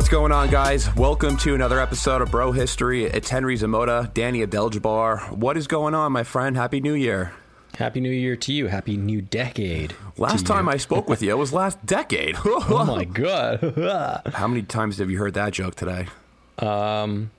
What's going on, guys? Welcome to another episode of Bro History. It's Henry Zamota, Danny Abdeljabbar. What is going on, my friend? Happy New Year. Happy New Year to you. Happy New Decade. Last time you. I spoke with you, it was last decade. Oh my God. How many times have you heard that joke today? None,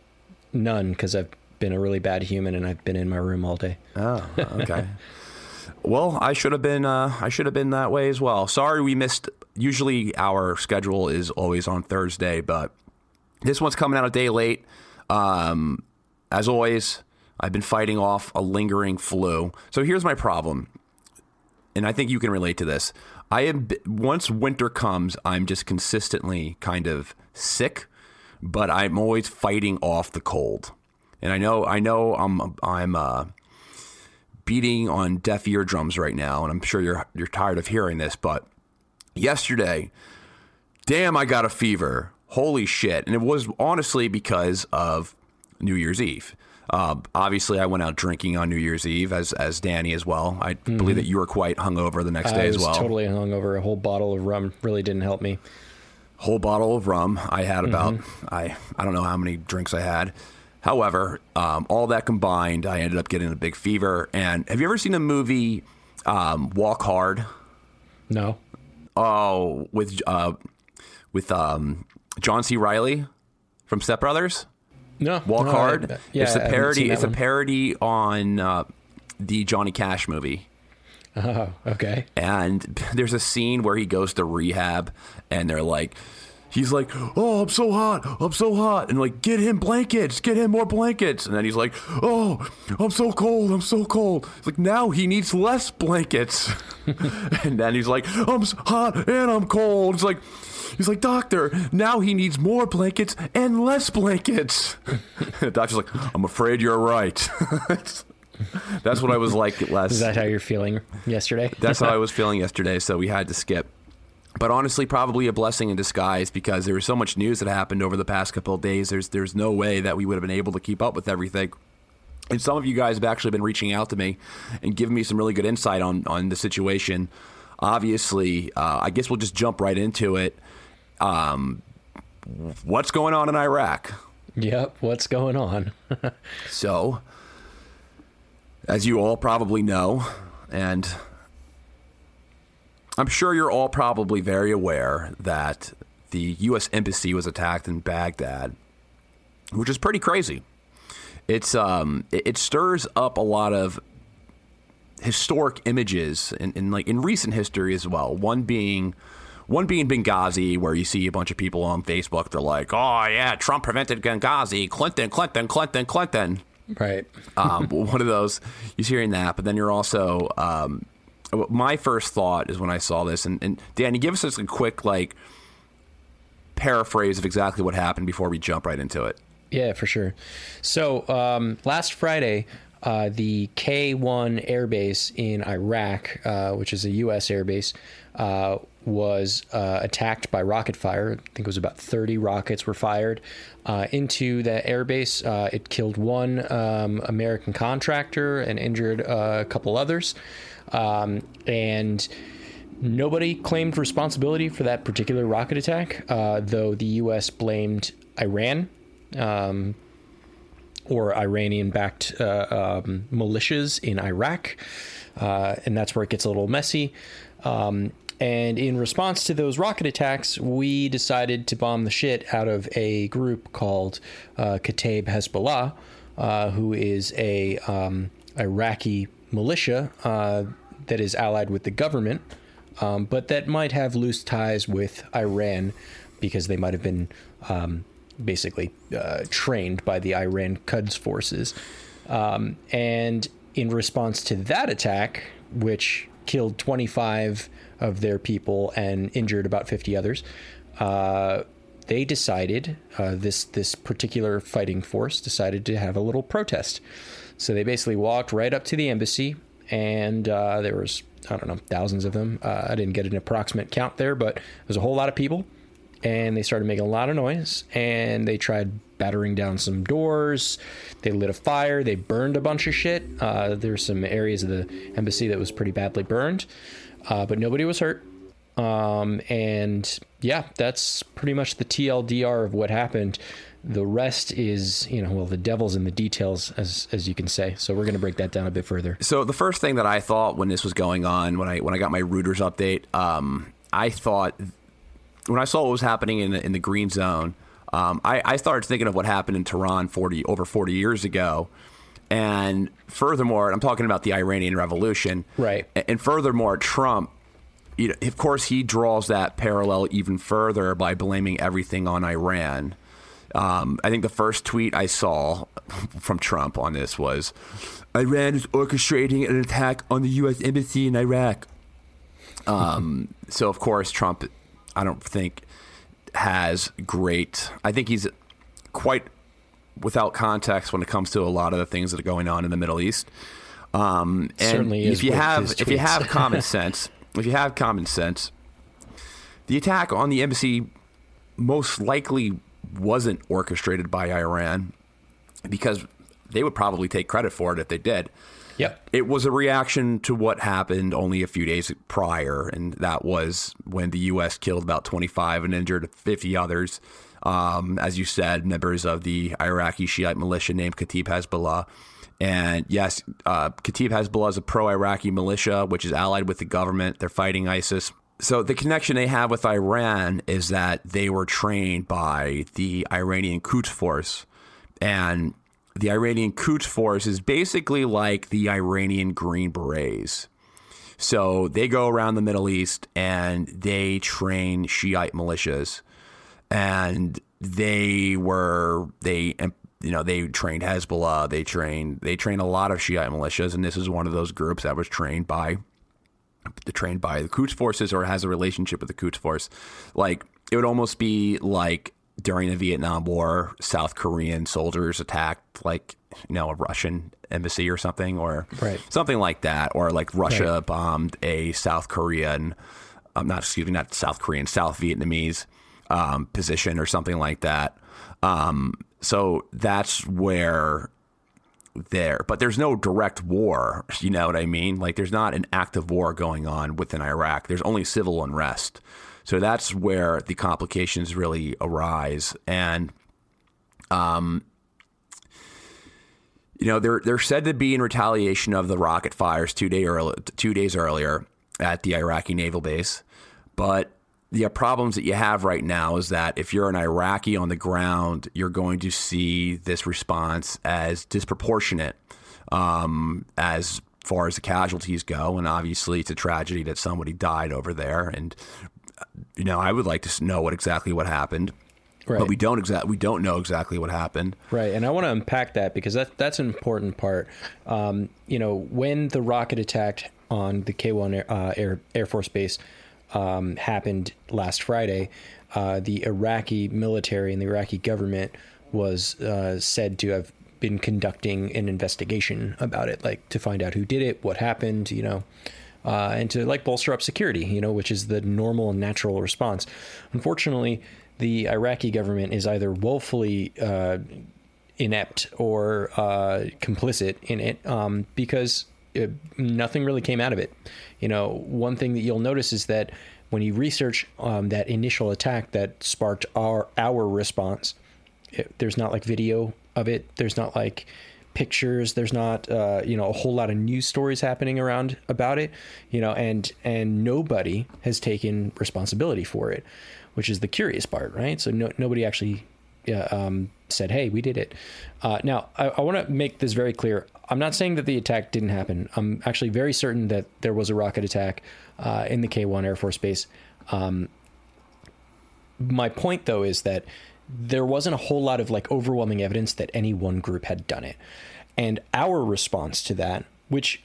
because I've been a really bad human and I've been in my room all day. Oh, okay. well, I should have been. Uh, I should have been that way as well. Sorry, we missed. Usually, our schedule is always on Thursday, but this one's coming out a day late. Um, as always, I've been fighting off a lingering flu. So here's my problem, and I think you can relate to this. I am once winter comes, I'm just consistently kind of sick, but I'm always fighting off the cold. And I know, I know, I'm, I'm, uh, beating on deaf eardrums right now, and I'm sure you're you're tired of hearing this, but yesterday, damn, I got a fever. Holy shit! And it was honestly because of New Year's Eve. Uh, obviously, I went out drinking on New Year's Eve, as as Danny as well. I believe that you were quite hungover the next day I as was well. totally hungover. A whole bottle of rum really didn't help me. whole bottle of rum. I had about I I don't know how many drinks I had. However, um, all that combined, I ended up getting a big fever. And have you ever seen the movie um, Walk Hard? No. Oh, with uh, with um, John C. Reilly from Step Brothers. No. Walk no, Hard. Yeah, it's a parody. It's a parody on uh, the Johnny Cash movie. Oh, okay. and there's a scene where he goes to rehab and they're like he's like oh i'm so hot. I'm so hot. And like get him blankets. Get him more blankets. And then he's like oh i'm so cold. I'm so cold. It's like now he needs less blankets. And then he's like i'm hot and i'm cold. It's like He's like, Doctor, now he needs more blankets and less blankets. the doctor's like, I'm afraid you're right. That's what I was like last Is that how you're feeling yesterday? that's how I was feeling yesterday, so we had to skip. But honestly, probably a blessing in disguise because there was so much news that happened over the past couple of days. There's there's no way that we would have been able to keep up with everything. And some of you guys have actually been reaching out to me and giving me some really good insight on on the situation. Obviously, uh, I guess we'll just jump right into it. Um, what's going on in Iraq? Yep. What's going on? So, as you all probably know, and I'm sure you're all probably very aware that the U.S. Embassy was attacked in Baghdad, which is pretty crazy. It's um, it, it stirs up a lot of historic images in, in like in recent history as well. One being one being Benghazi, where you see a bunch of people on Facebook. They're like, "Oh yeah, Trump prevented Benghazi. Clinton, Clinton, Clinton, Clinton." right. um, one of those. You're hearing that, but then you're also. Um, my first thought is when I saw this, and, and Danny, give us just a quick like paraphrase of exactly what happened before we jump right into it. Yeah, for sure. So um, last Friday, uh, the K 1 airbase in Iraq, uh, which is a U.S. airbase, uh, was uh, attacked by rocket fire. I think it was about 30 rockets were fired uh, into the airbase. Uh, it killed one um, American contractor and injured a couple others. Um, and Nobody claimed responsibility for that particular rocket attack, uh, though the U.S. blamed Iran um, or Iranian backed uh, um, militias in Iraq. Uh, and that's where it gets a little messy. Um, and in response to those rocket attacks, we decided to bomb the shit out of a group called uh, Kataib Hezbollah, uh, who is a um, Iraqi militia uh, that is allied with the government, um, but that might have loose ties with Iran because they might have been um, basically uh, trained by the Iran Quds forces. Um, and in response to that attack, which killed 25 of their people and injured about 50 others, uh, they decided uh, this this particular fighting force decided to have a little protest. So they basically walked right up to the embassy, and uh, there was I don't know thousands of them. Uh, I didn't get an approximate count there, but there was a whole lot of people, and they started making a lot of noise, and they tried battering down some doors. They lit a fire. They burned a bunch of shit. Uh, there's some areas of the embassy that was pretty badly burned, uh, but nobody was hurt. Um, and yeah, that's pretty much the TLDR of what happened. The rest is, you know, well, the devil's in the details, as as you can say. So we're going to break that down a bit further. So the first thing that I thought when this was going on, when I when I got my Reuters update, um, I thought when I saw what was happening in the, in the green zone, um, I, I started thinking of what happened in Tehran forty over forty years ago. And furthermore, I'm talking about the Iranian Revolution. Right. And furthermore, Trump you know, of course, he draws that parallel even further by blaming everything on Iran. Um, I think the first tweet I saw from Trump on this was Iran is orchestrating an attack on the U.S. embassy in Iraq. Um, so, of course, Trump, I don't think, has great. I think he's quite without context when it comes to a lot of the things that are going on in the Middle East. Um, and Certainly if you have if you have common sense, if you have common sense, the attack on the embassy most likely wasn't orchestrated by Iran because they would probably take credit for it if they did. Yep. It was a reaction to what happened only a few days prior, and that was when the U.S. killed about 25 and injured 50 others. Um, as you said, members of the Iraqi Shiite militia named Kataib Hezbollah. And yes, uh, Kataib Hezbollah is a pro Iraqi militia, which is allied with the government. They're fighting ISIS. So the connection they have with Iran is that they were trained by the Iranian Quds Force. And the Iranian Quds Force is basically like the Iranian Green Berets. So they go around the Middle East and they train Shiite militias. And they were, they, you know, they trained Hezbollah, they trained, they trained a lot of Shiite militias. And this is one of those groups that was trained by trained by the Quds forces or has a relationship with the Quds force. Like it would almost be like during the Vietnam War, South Korean soldiers attacked like you know a Russian embassy or something, or Right. something like that, or like Russia Right. bombed a South Korean, um, not excuse me, not South Korean, South Vietnamese um, position or something like that. Um, so that's where there, but there's no direct war. You know what I mean? Like there's not an active war going on within Iraq. There's only civil unrest. So that's where the complications really arise. And, um, you know, they're they're said to be in retaliation of the rocket fires two day early, two days earlier at the Iraqi naval base. But the problems that you have right now is that if you're an Iraqi on the ground, you're going to see this response as disproportionate um, as far as the casualties go. And obviously, it's a tragedy that somebody died over there. And you know, I would like to know what exactly what happened, Right. but we don't exact we don't know exactly what happened. Right, and I want to unpack that because that that's an important part. Um, you know, when the rocket attacked on the K one uh, Air Air Force Base um, happened last Friday, uh, the Iraqi military and the Iraqi government was uh, said to have been conducting an investigation about it, like to find out who did it, what happened, you know, uh, and to like bolster up security, you know, which is the normal and natural response. Unfortunately, the Iraqi government is either woefully uh, inept or uh, complicit in it um, because uh nothing really came out of it. You know, one thing that you'll notice is that when you research um, that initial attack that sparked our our response, it, there's not like video of it. There's not like pictures. There's not uh, you know a whole lot of news stories happening around about it. You know, and and nobody has taken responsibility for it, which is the curious part, right? So no, nobody actually yeah, um, said, "Hey, we did it." Uh, now, I, I want to make this very clear. I'm not saying that the attack didn't happen. I'm actually very certain that there was a rocket attack uh, in the K1 Air Force Base. Um, my point, though, is that there wasn't a whole lot of like overwhelming evidence that any one group had done it. And our response to that, which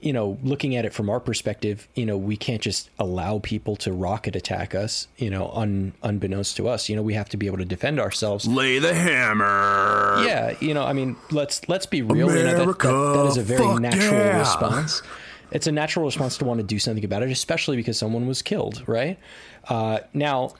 you know, looking at it from our perspective, you know, we can't just allow people to rocket attack us, you know, un, unbeknownst to us. You know, we have to be able to defend ourselves. Lay the hammer. Yeah, you know, I mean, let's let's be real. you know, that, that, that is a very natural yeah. response. It's a natural response to want to do something about it, especially because someone was killed, right? Uh, now,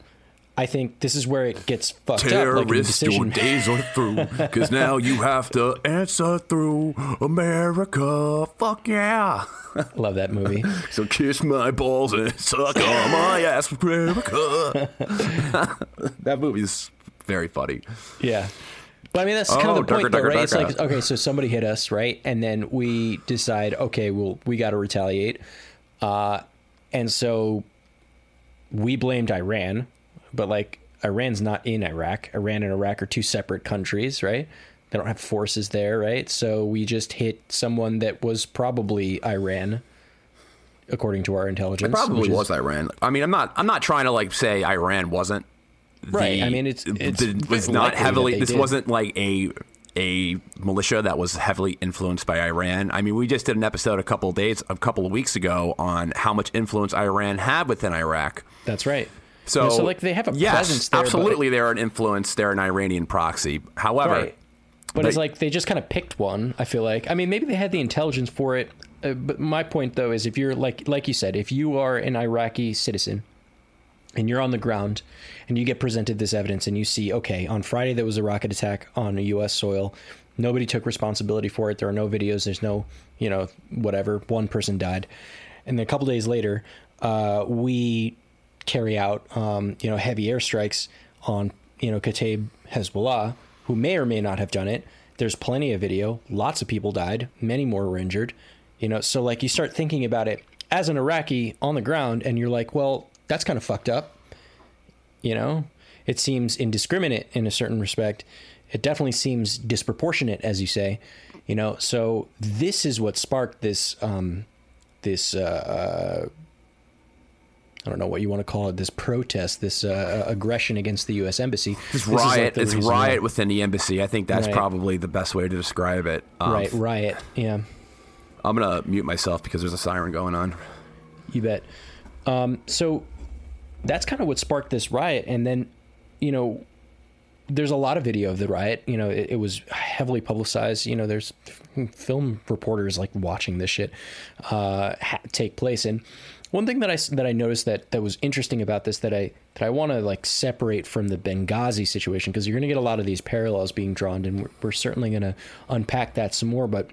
I think this is where it gets fucked up. Like the your decision. days are through. Because now you have to answer through America. Fuck yeah. Love that movie. So kiss my balls and suck on my ass, America. that movie is very funny. Yeah. But I mean, that's kind Oh, of the point, darker, though, darker, right? It's like, okay, so somebody hit us, right? And then we decide, okay, well, we got to retaliate. Uh, and so we blamed Iran, but like, Iran's not in Iraq. Iran and Iraq are two separate countries, right? They don't have forces there, right? So we just hit someone that was probably Iran, according to our intelligence. It Probably which is- was Iran. I mean, I'm not. I'm not trying to like say Iran wasn't. Right, the- I mean, it's- it's the- was not heavily. This did. wasn't like a a militia that was heavily influenced by Iran. I mean, we just did an episode a couple of days, a couple of weeks ago on how much influence Iran had within Iraq. That's right. So, You know, so like they have a yes, presence there. but- absolutely, they're an influence. They're an Iranian proxy. However, Right. But, But- it's like they just kind of picked one. I feel like. I mean, maybe they had the intelligence for it. Uh, but my point, though, is if you're like like you said, if you are an Iraqi citizen and you're on the ground and you get presented this evidence and you see, okay, on Friday there was a rocket attack on U.S. soil. Nobody took responsibility for it. There are no videos. There's no, you know, whatever. One person died, and then a couple days later, uh, we carry out, um, you know, heavy airstrikes on, you know, Kataib Hezbollah, who may or may not have done it. There's plenty of video. Lots of people died. Many more were injured. You know, so like you start thinking about it as an Iraqi on the ground, and you're like, well, that's kind of fucked up. You know, it seems indiscriminate in a certain respect. It definitely seems disproportionate, as you say. You know, so this is what sparked this um, this uh, I don't know what you want to call it, this protest, this uh, aggression against the U.S. embassy. this is like riot, this reason riot within the embassy. I think that's Right. probably the best way to describe it. Um, right, riot. Yeah, I'm gonna mute myself because there's a siren going on. you bet. Um, so that's kind of what sparked this riot, and then you know, there's a lot of video of the riot. You know, it, it was heavily publicized. You know, there's film reporters like watching this shit uh, ha- take place, and one thing that I that I noticed that that was interesting about this that I that I want to like separate from the Benghazi situation because you're going to get a lot of these parallels being drawn, and we're, we're certainly going to unpack that some more. But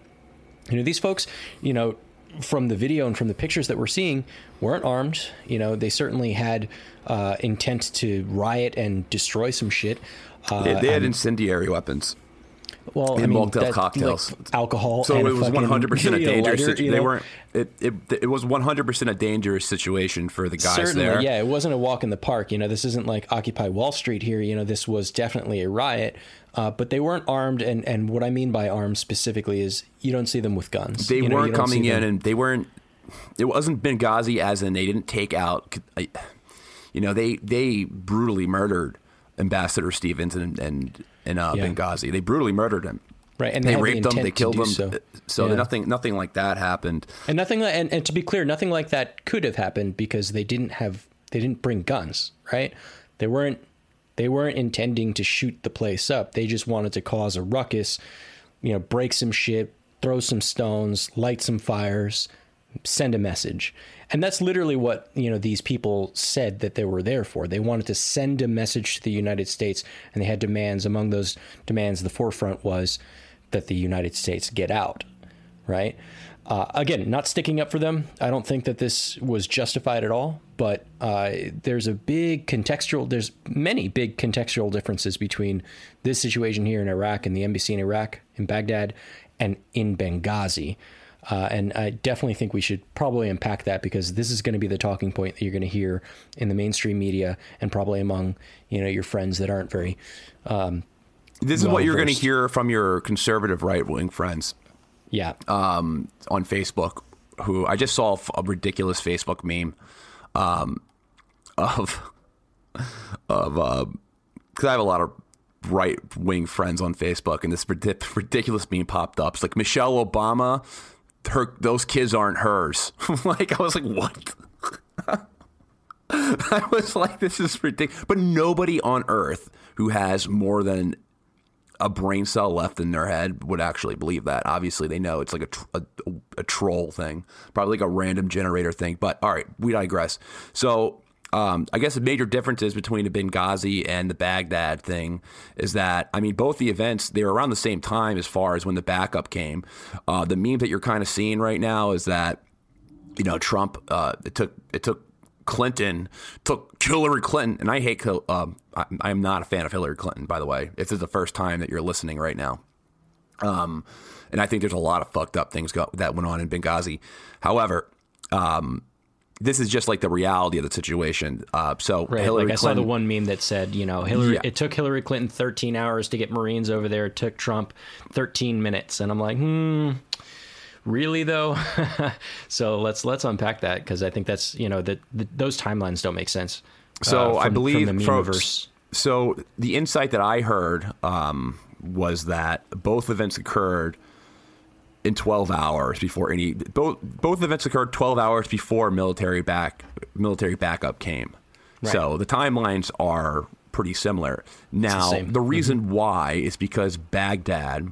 you know, these folks, you know, from the video and from the pictures that we're seeing, weren't armed. You know, they certainly had uh, intent to riot and destroy some shit. Uh, They, they had incendiary weapons. Well, I and mean, that- cocktails. like alcohol. So and it was 100 percent a dangerous. lighter, situ- you they weren't. It, it it was 100 percent a dangerous situation for the guys Certainly, there. yeah. It wasn't a walk in the park. You know, this isn't like Occupy Wall Street here. You know, this was definitely a riot. Uh, but they weren't armed, and, and what I mean by armed specifically is you don't see them with guns. They You know, weren't coming in, them- and they weren't. It wasn't Benghazi, as in they didn't take out. You know, they they brutally murdered Ambassador Stevens and and in uh, Yeah. Benghazi. They brutally murdered him. Right, and they, they had the raped them. They killed them. so. So, Yeah. nothing nothing like that happened. And nothing and, and to be clear, nothing like that could have happened because they didn't have they didn't bring guns, right? They weren't they weren't intending to shoot the place up. They just wanted to cause a ruckus, you know, break some shit, throw some stones, light some fires, send a message. And that's literally what, you know, these people said that they were there for. They wanted to send a message to the United States and they had demands. Among those demands, the forefront was that the United States get out right? Uh, again, not sticking up for them. I don't think that this was justified at all. But uh, there's a big contextual. There's many big contextual differences between this situation here in Iraq and the embassy in Iraq, in Baghdad, and in Benghazi. Uh, and I definitely think we should probably unpack that because this is going to be the talking point that you're going to hear in the mainstream media and probably among you know your friends that aren't very Um, This is what you're going to hear from your conservative right wing friends. Yeah. um, on Facebook who I just saw a ridiculous Facebook meme um, of of because I have a lot of right wing friends on Facebook, and this ridic- ridiculous meme popped up. It's like Michelle Obama, her those kids aren't hers. like I was like, what? I was like, this is ridiculous. But nobody on earth who has more than a brain cell left in their head would actually believe that. Obviously, they know it's like a, tr- a, a troll thing, probably like a random generator thing. But all right, we digress. So, um, I guess the major differences between the Benghazi and the Baghdad thing is that, I mean, both the events, they were around the same time as far as when the backup came. Uh, the meme that you're kind of seeing right now is that, you know, Trump, uh, it took, it took Clinton took Hillary Clinton, and I hate. Um, I, I am not a fan of Hillary Clinton, by the way. If this is the first time that you're listening right now, um, and I think there's a lot of fucked up things go, that went on in Benghazi. However, um, this is just like the reality of the situation. Uh, so Right. Hillary like I Clinton, saw the one meme that said, you know, Hillary. Yeah. It took Hillary Clinton 13 hours to get Marines over there. It took Trump 13 minutes, and I'm like, hmm, really though. so let's let's unpack that because I think that's you know that those timelines don't make sense. So uh, I believe from the folks-. So the insight that I heard um, was that both events occurred in 12 hours before any both both events occurred 12 hours before military back military backup came. So the timelines are pretty similar. Now same. the reason mm-hmm. why is because Baghdad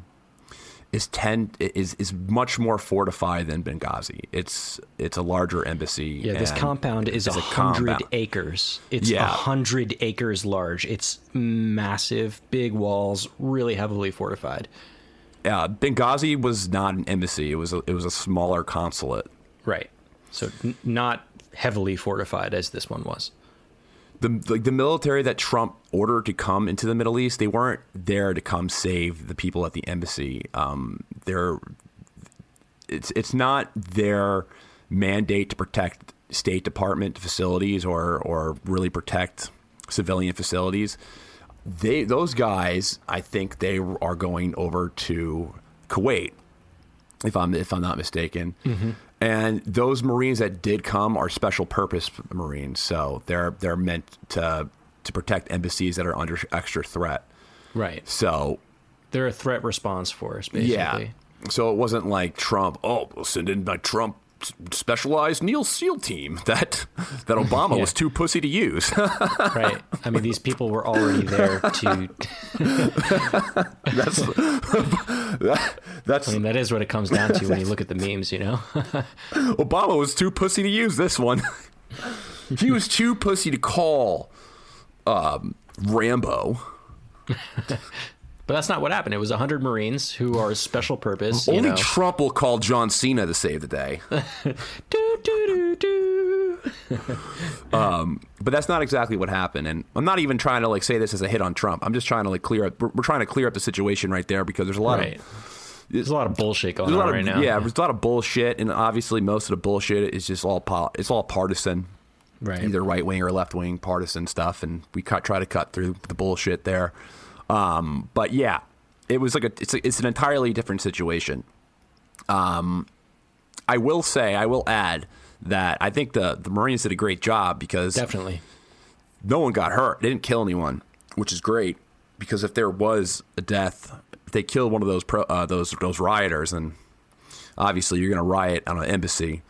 is ten is is much more fortified than Benghazi. It's it's a larger embassy. Yeah, this compound is a hundred acres. It's a Yeah. hundred acres large. It's massive, big walls, really heavily fortified. Uh, Benghazi was not an embassy. It was a, it was a smaller consulate. Right. So n- not heavily fortified as this one was. The like the military that Trump ordered to come into the Middle East, they weren't there to come save the people at the embassy. Um, they're it's it's not their mandate to protect State Department facilities or or really protect civilian facilities. They those guys, I think they are going over to Kuwait if I'm if I'm not mistaken. Mm-hmm. And those Marines that did come are special purpose Marines, so they're they're meant to to protect embassies that are under extra threat. Right. So They're a threat response force, basically. yeah, so it wasn't like Trump. Oh, we'll send in my Trump specialized Neil SEAL team that that Obama Yeah. was too pussy to use. Right. I mean, these people were already there to. that's that, that's I mean, that is what it comes down to when you look at the memes, you know? Obama was too pussy to use this one. he was too pussy to call um, Rambo. But that's not what happened. It was 100 Marines who are special purpose. You Only know. Trump will call John Cena to save the day. do, do, do, do. Um, but that's not exactly what happened. And I'm not even trying to like say this as a hit on Trump. I'm just trying to like clear up. We're, we're trying to clear up the situation right there because there's a lot Right. of There's a lot of bullshit going on lot right of now. yeah, there's a lot of bullshit, and obviously most of the bullshit is just all po- it's all partisan. Right. either right wing or left wing partisan stuff, and we cut, try to cut through the bullshit there. Um, but yeah, it was like a it's a, it's an entirely different situation. Um, I will say, I will add that I think the the Marines did a great job because Definitely. no one got hurt. They didn't kill anyone, which is great because if there was a death, if they killed one of those pro, uh, those those rioters, and obviously you're going to riot on an embassy.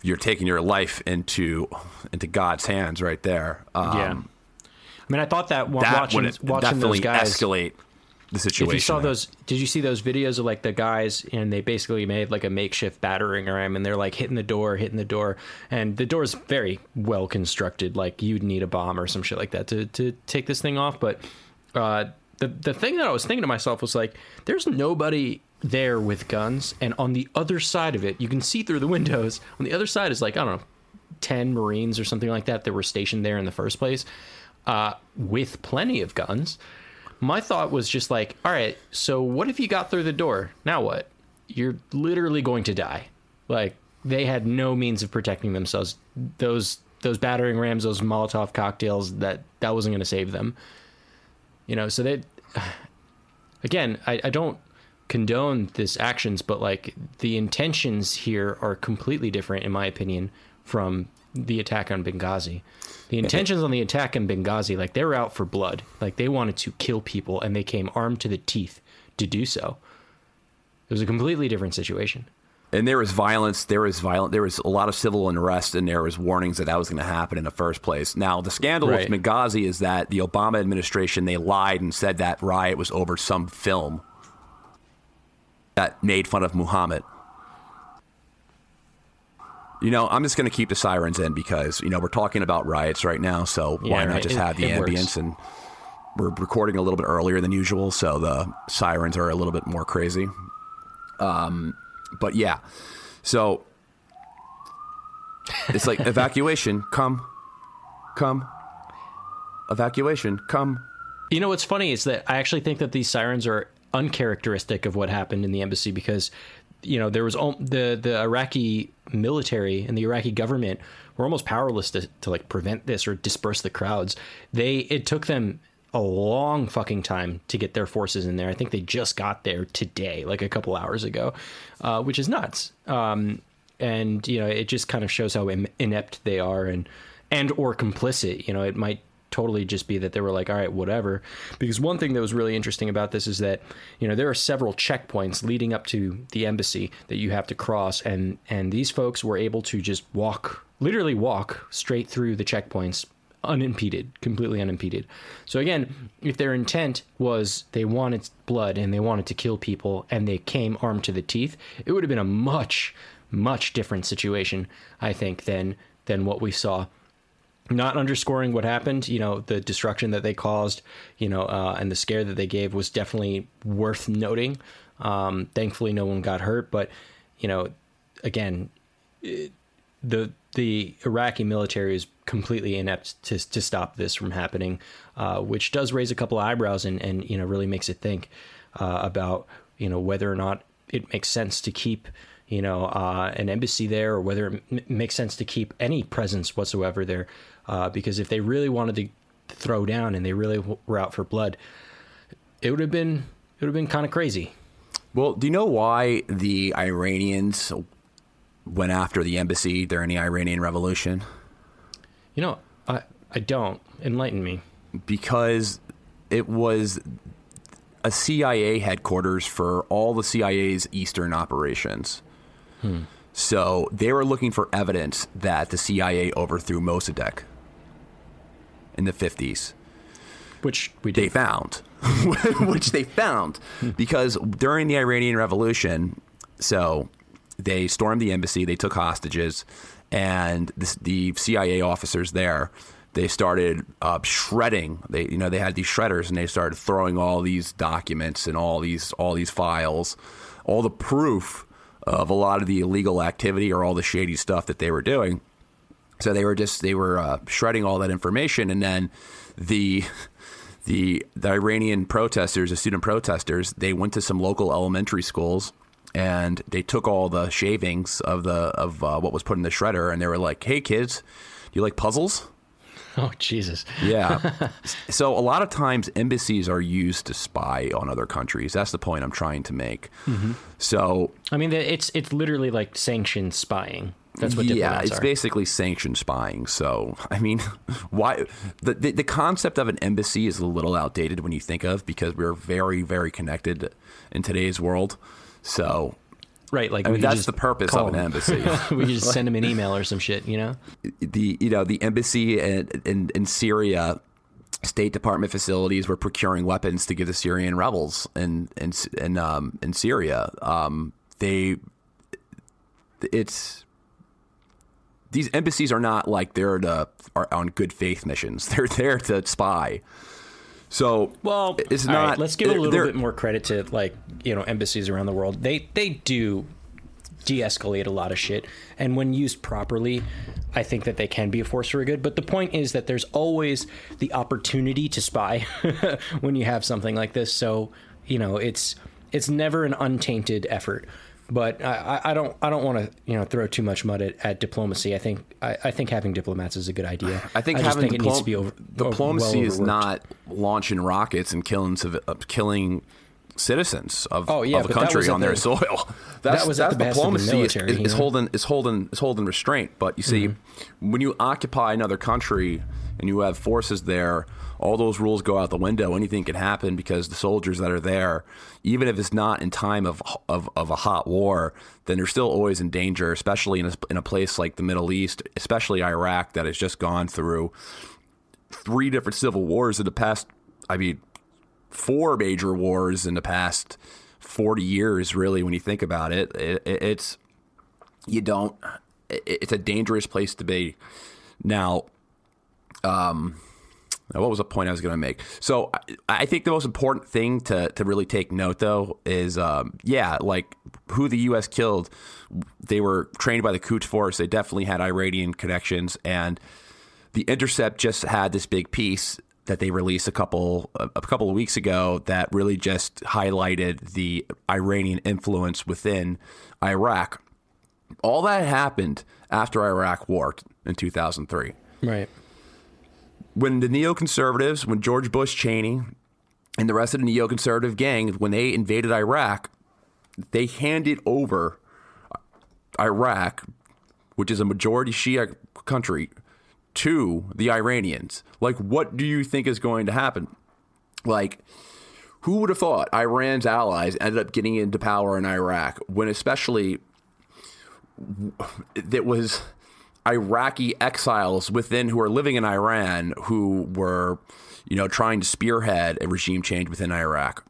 You're taking your life into into God's hands right there. Um, yeah. I mean, I thought that while that watching, would watching definitely those guys. escalate the situation. If you saw there. those, did you see those videos of like the guys and they basically made like a makeshift battering ram and they're like hitting the door, hitting the door, and the door is very well constructed. Like you'd need a bomb or some shit like that to to take this thing off. But uh, the the thing that I was thinking to myself was like, there's nobody there with guns, and on the other side of it, you can see through the windows. On the other side is like I don't know, ten Marines or something like that that were stationed there in the first place, uh, with plenty of guns my thought was just like, all right, so what if you got through the door? Now what? You're literally going to die. Like they had no means of protecting themselves. Those those battering rams, those Molotov cocktails, that that wasn't going to save them. You know, so they again, I, I don't condone this actions, but like the intentions here are completely different, in my opinion, from the attack on Benghazi. The intentions on the attack in Benghazi, like they were out for blood, like they wanted to kill people, and they came armed to the teeth to do so. It was a completely different situation. And there was violence. There was violent. There was a lot of civil unrest, and there was warnings that that was going to happen in the first place. Now, the scandal Right. with Benghazi is that the Obama administration they lied and said that riot was over some film that made fun of Muhammad. You know, I'm just going to keep the sirens in because you know we're talking about riots right now. So why Yeah, not just It- have the it works. ambience and we're recording a little bit earlier than usual, so the sirens are a little bit more crazy. Um, but yeah, so it's like evacuation, come, come, evacuation, come. You know what's funny is that I actually think that these sirens are uncharacteristic of what happened in the embassy because you know there was the the Iraqi military and the Iraqi government were almost powerless to, to like prevent this or disperse the crowds. They it took them a long fucking time to get their forces in there. I think they just got there today, like a couple hours ago, uh, which is nuts. Um, and you know, it just kind of shows how inept they are and and or complicit. You know, it might totally just be that they were like, all right, whatever. Because one thing that was really interesting about this is that you know there are several checkpoints leading up to the embassy that you have to cross, and and these folks were able to just walk, literally walk straight through the checkpoints unimpeded, completely unimpeded. So again, if their intent was they wanted blood and they wanted to kill people and they came armed to the teeth, it would have been a much much different situation, I think, than than what we saw. Not underscoring what happened, you know, the destruction that they caused, you know, uh, and the scare that they gave was definitely worth noting. Um, thankfully, no one got hurt, but you know, again, the the Iraqi military is completely inept to to stop this from happening, uh, which does raise a couple of eyebrows and and you know really makes it think uh, about you know whether or not it makes sense to keep you know uh, an embassy there or whether it m- makes sense to keep any presence whatsoever there, uh, because if they really wanted to throw down and they really were out for blood, it would have been it would have been kind of crazy. Well, do you know why the Iranians went after the embassy during the Iranian Revolution? You know, I I don't enlighten me. Because it was a CIA headquarters for all the CIA's Eastern operations. So they were looking for evidence that the CIA overthrew Mossadegh in the 50s. Which we they found, which they found because during the Iranian Revolution, so they stormed the embassy, they took hostages, and this, the CIA officers there, they started uh, shredding. They, you know, they had these shredders, and they started throwing all these documents and all these all these files, all the proof of a lot of the illegal activity or all the shady stuff that they were doing. So they were just they were uh, shredding all that information, and then the the the Iranian protesters, the student protesters, they went to some local elementary schools and they took all the shavings of the of uh, what was put in the shredder, and they were like, "Hey kids, do you like puzzles?" Oh Jesus! Yeah. so a lot of times embassies are used to spy on other countries. That's the point I'm trying to make. So I mean, it's it's literally like sanctioned spying. That's what yeah, it's are. basically sanctioned spying. So, I mean, why the, the the concept of an embassy is a little outdated when you think of because we're very very connected in today's world. So, right. Like I mean, that's the purpose of an embassy. we just send them an email or some shit, you know? the you know the embassy in, in in Syria. State Department facilities were procuring weapons to give the Syrian rebels in in in, um, in Syria. Um, they, it's these embassies are not like they're to are on good faith missions. They're there to spy. So Well, it's not. right, let's give a little bit more credit to like you know embassies around the world. They they do de-escalate a lot of shit, and when used properly, I think that they can be a force for good. But the point is that there's always the opportunity to spy when you have something like this. So you know it's it's never an untainted effort. But I, I I don't I don't want to you know throw too much mud at, at diplomacy. I think I, I think having diplomats is a good idea. I think just having think it needs to be over, diplomacy well is not launching rockets and killing uh, killing citizens of, Oh, yeah, of a country on their the- soil. That's, was that's the diplomacy is- military, is, you is holding is holding is holding restraint. But you see, Mm-hmm. when you occupy another country and you have forces there, all those rules go out the window. Anything can happen because the soldiers that are there, even if it's not in time of of, of a hot war, then they're still always in danger. Especially in a, in a place like the Middle East, especially Iraq, that has just gone through three different civil wars in the past. I mean, four major wars in the past 40 years really when you think about it, it, it it's you don't it, it's a dangerous place to be now um what was the point I was going to make? So I, I think the most important thing to, to really take note, though, is um, yeah, like who the U.S. killed. They were trained by the Quds Force. They definitely had Iranian connections, and the Intercept just had this big piece that they released a couple a, couple of weeks ago that really just highlighted the Iranian influence within Iraq. All that happened after Iraq War in 2003 Right. when the neoconservatives, when George Bush Cheney and the rest of the neoconservative gang, when they invaded Iraq, they handed over Iraq, which is a majority Shia country, to the Iranians. Like, what do you think is going to happen? Like, who would have thought Iran's allies ended up getting into power in Iraq when, especially, that was Iraqi exiles within who are living in Iran who were, you know, trying to spearhead a regime change within Iraq.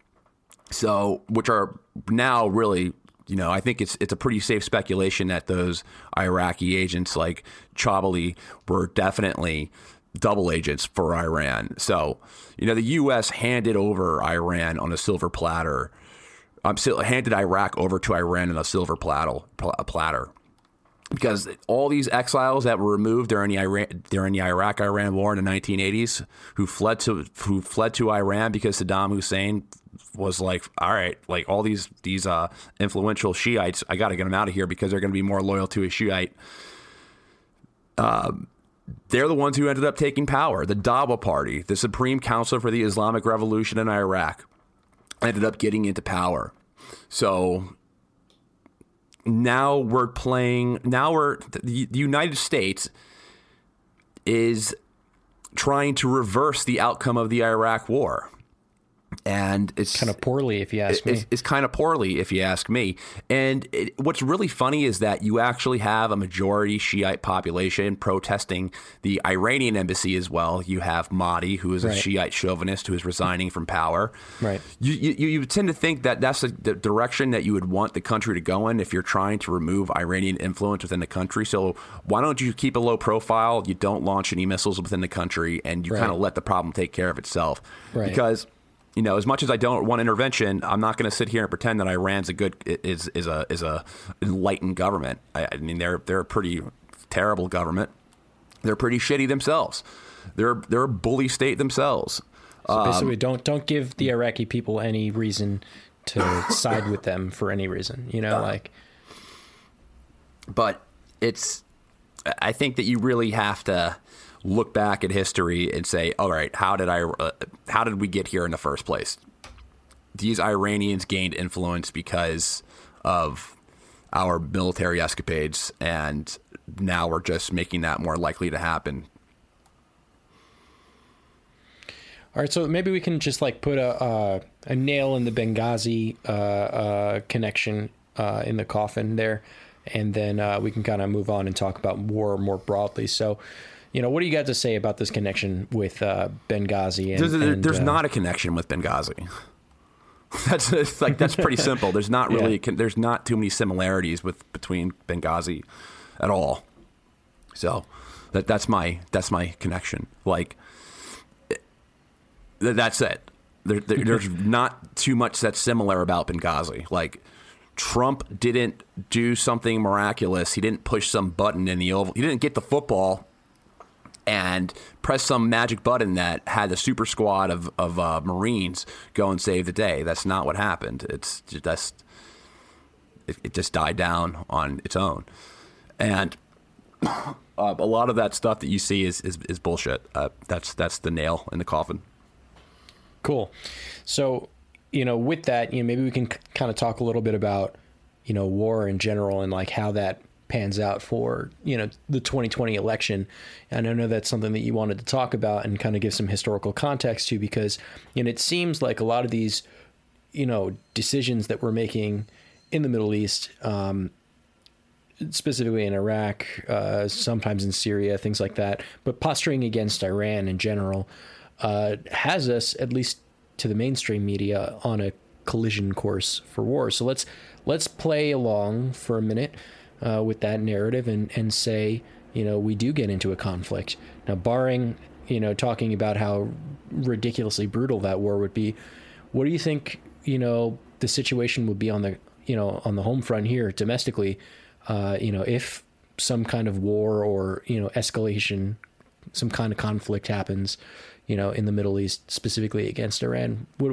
So, which are now really, you know, I think it's it's a pretty safe speculation that those Iraqi agents like Chalabi were definitely double agents for Iran. So, you know, the U.S. handed over Iran on a silver platter. Um, handed Iraq over to Iran on a silver platter. Platter because all these exiles that were removed during the Iran, during the Iraq Iran war in the 1980s, who fled to who fled to Iran because Saddam Hussein was like, all right, like all these these uh, influential Shiites, I got to get them out of here because they're going to be more loyal to a Shiite. Um, they're the ones who ended up taking power. The Dawa Party, the Supreme Council for the Islamic Revolution in Iraq, ended up getting into power. So now we're playing now we're the United States is trying to reverse the outcome of the Iraq war. And it's Kind of poorly, if you ask me. it's, it's kind of poorly, if you ask me. And it, what's really funny is that you actually have a majority Shiite population protesting the Iranian embassy as well. You have Mahdi, who is a Right. Shiite chauvinist who is resigning from power. Right. You, you, you tend to think that that's the, the direction that you would want the country to go in if you're trying to remove Iranian influence within the country. So why don't you keep a low profile? You don't launch any missiles within the country, and you Right. kind of let the problem take care of itself. Right. Because you know, as much as I don't want intervention, I'm not going to sit here and pretend that Iran's a good is is a is a enlightened government. I, I mean, they're they're a pretty terrible government. They're pretty shitty themselves. They're they're a bully state themselves. So basically, don't don't give the Iraqi people any reason to side with them for any reason. You know, like but it's i think that you really have to look back at history and say all right how did i uh, how did we get here in the first place these iranians gained influence because of our military escapades and now we're just making that more likely to happen All right, so maybe we can just like put a a nail in the Benghazi uh, uh, connection uh, in the coffin there, and then uh, we can kind of move on and talk about war more broadly. So, you know, what do you got to say about this connection with uh, Benghazi? And, there's, and, there's uh, not a connection with benghazi. That's like that's pretty simple. There's not really Yeah. there's not too many similarities with between benghazi at all. So that that's my that's my connection. Like th- that's it. There, there, there's not too much that's similar about benghazi. Like trump didn't do something miraculous. He didn't push some button in the oval he didn't get the football and press some magic button that had the super squad of, of uh, Marines go and save the day. That's not what happened. It's just it, it just died down on its own, and uh, a lot of that stuff that you see is is, is bullshit. Uh, that's that's the nail in the coffin. Cool. So, you know, with that, you know, maybe we can kind of talk a little bit about, you know, war in general and like how that pans out for you know the 2020 election. And i know that's something that you wanted to talk about and kind of give some historical context to because you know it seems like a lot of these you know decisions that we're making in the middle east um, specifically in iraq uh, sometimes in syria things like that but posturing against iran in general uh, has us at least to the mainstream media on a collision course for war. So let's let's play along for a minute uh, with that narrative and, and say, you know, we do get into a conflict. Now, barring, you know, talking about how ridiculously brutal that war would be, what do you think, you know, the situation would be on the, you know, on the home front here domestically, uh, you know, if some kind of war or, you know, escalation, some kind of conflict happens, you know, in the Middle East, specifically against Iran, what,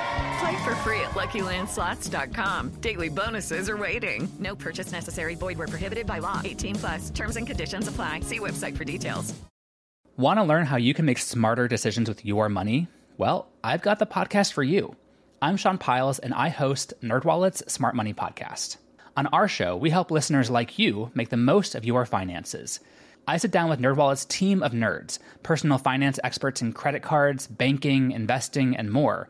Play for free at LuckyLandSlots.com. Daily bonuses are waiting. No purchase necessary. Void where prohibited by law. 18 plus. Terms and conditions apply. See website for details. Want to learn how you can make smarter decisions with your money? Well, I've got the podcast for you. I'm Sean Pyles, and I host NerdWallet's Smart Money Podcast. On our show, we help listeners like you make the most of your finances. I sit down with NerdWallet's team of nerds, personal finance experts in credit cards, banking, investing, and more.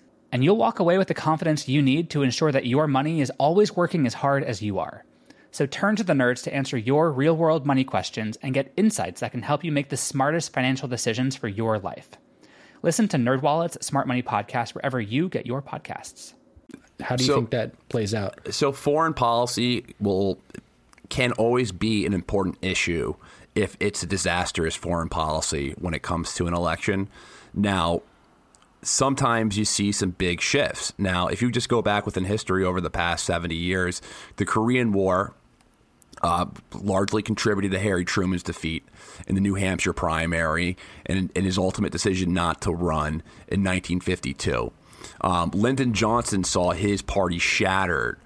And you'll walk away with the confidence you need to ensure that your money is always working as hard as you are. So turn to the nerds to answer your real world money questions and get insights that can help you make the smartest financial decisions for your life. Listen to NerdWallet's Smart Money Podcast wherever you get your podcasts. how do you So- think that plays out? so foreign policy will can always be an important issue if it's a disastrous foreign policy when it comes to an election. Now, sometimes you see some big shifts. Now, if you just go back within history over the past 70 years, the Korean War uh, largely contributed to Harry Truman's defeat in the New Hampshire primary and, and his ultimate decision not to run in 1952. Um, Lyndon Johnson saw his party shattered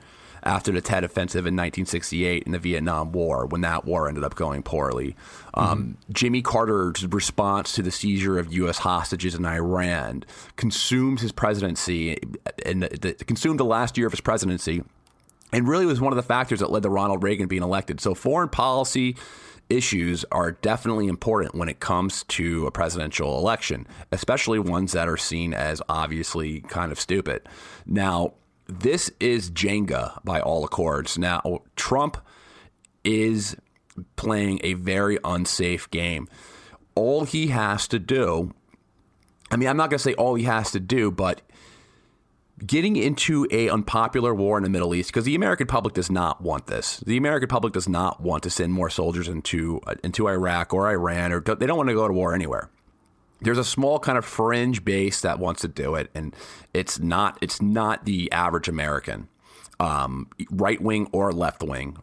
after the Tet Offensive in 1968 in the Vietnam War, when that war ended up going poorly. Um, Jimmy Carter's response to the seizure of U.S. hostages in Iran consumed his presidency and consumed the last year of his presidency and really was one of the factors that led to Ronald Reagan being elected. So foreign policy issues are definitely important when it comes to a presidential election, especially ones that are seen as obviously kind of stupid. Now, this is Jenga by all accords. Now, Trump is playing a very unsafe game. All he has to do, I mean, I'm not going to say all he has to do, but getting into a unpopular war in the Middle East because the American public does not want this. The American public does not want to send more soldiers into into Iraq or Iran or they don't want to go to war anywhere. There's a small kind of fringe base that wants to do it, and it's not it's not the average American, um, right wing or left wing.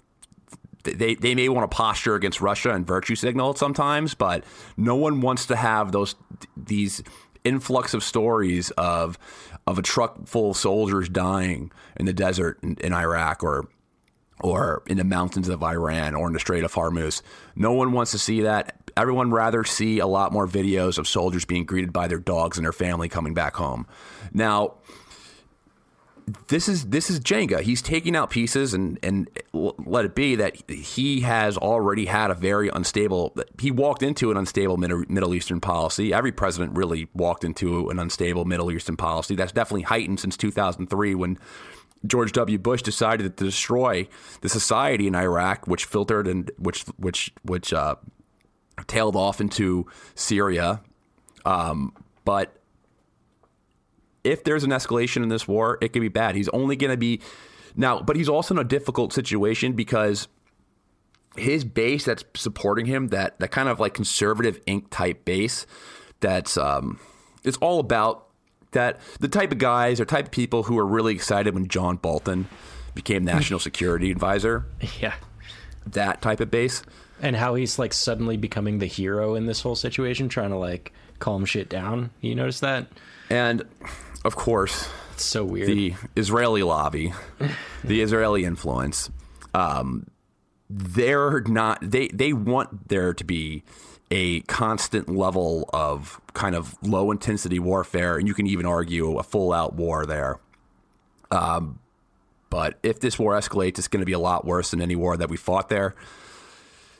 They, they may want to posture against Russia and virtue signal sometimes, but no one wants to have those these influx of stories of of a truck full of soldiers dying in the desert in, in Iraq or or in the mountains of Iran or in the Strait of Hormuz. No one wants to see that. Everyone rather see a lot more videos of soldiers being greeted by their dogs and their family coming back home. Now, this is this is Jenga. He's taking out pieces and and let it be that he has already had a very unstable. He walked into an unstable Middle Eastern policy. Every president really walked into an unstable Middle Eastern policy. That's definitely heightened since 2003 when George W. Bush decided to destroy the society in Iraq, which filtered and which which which uh, tailed off into Syria. Um, but if there's an escalation in this war, it could be bad. He's only going to be now, but he's also in a difficult situation because his base that's supporting him, that that kind of like conservative ink type base, that's um, it's all about that the type of guys or type of people who are really excited when John Bolton became national security advisor. Yeah. That type of base. And how he's like suddenly becoming the hero in this whole situation, trying to like calm shit down. You notice that? And of course, it's so weird. The Israeli lobby, the Israeli influence, um, they're not. They they want there to be a constant level of kind of low intensity warfare, and you can even argue a full out war there. Um, but if this war escalates, it's going to be a lot worse than any war that we fought there.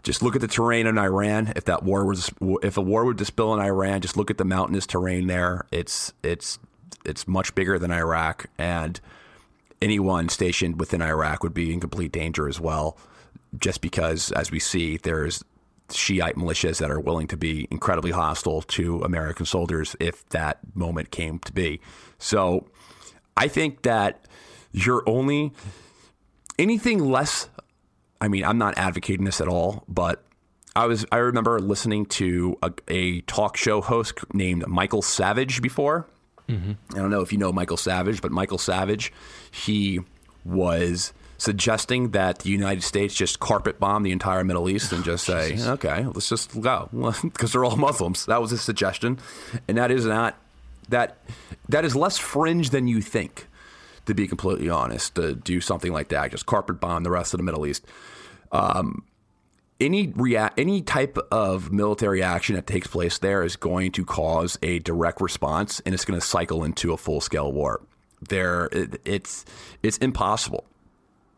Just look at the terrain in Iran. If that war was, if a war would spill in Iran, just look at the mountainous terrain there. It's it's it's much bigger than Iraq, and anyone stationed within Iraq would be in complete danger as well. Just because, as we see, there's Shiite militias that are willing to be incredibly hostile to American soldiers if that moment came to be. So, I think that you're only anything less. I mean, I'm not advocating this at all, but I was I remember listening to a, a talk show host named Michael Savage before. Mm-hmm. I don't know if you know Michael Savage, but Michael Savage, he was suggesting that the United States just carpet bomb the entire Middle East and just say, okay, let's just go because they're all Muslims. That was his suggestion, and that is not that that is less fringe than you think. To be completely honest, to do something like that, just carpet bomb the rest of the Middle East. Um, any rea- any type of military action that takes place there is going to cause a direct response, and it's going to cycle into a full scale war. There, it, it's it's impossible.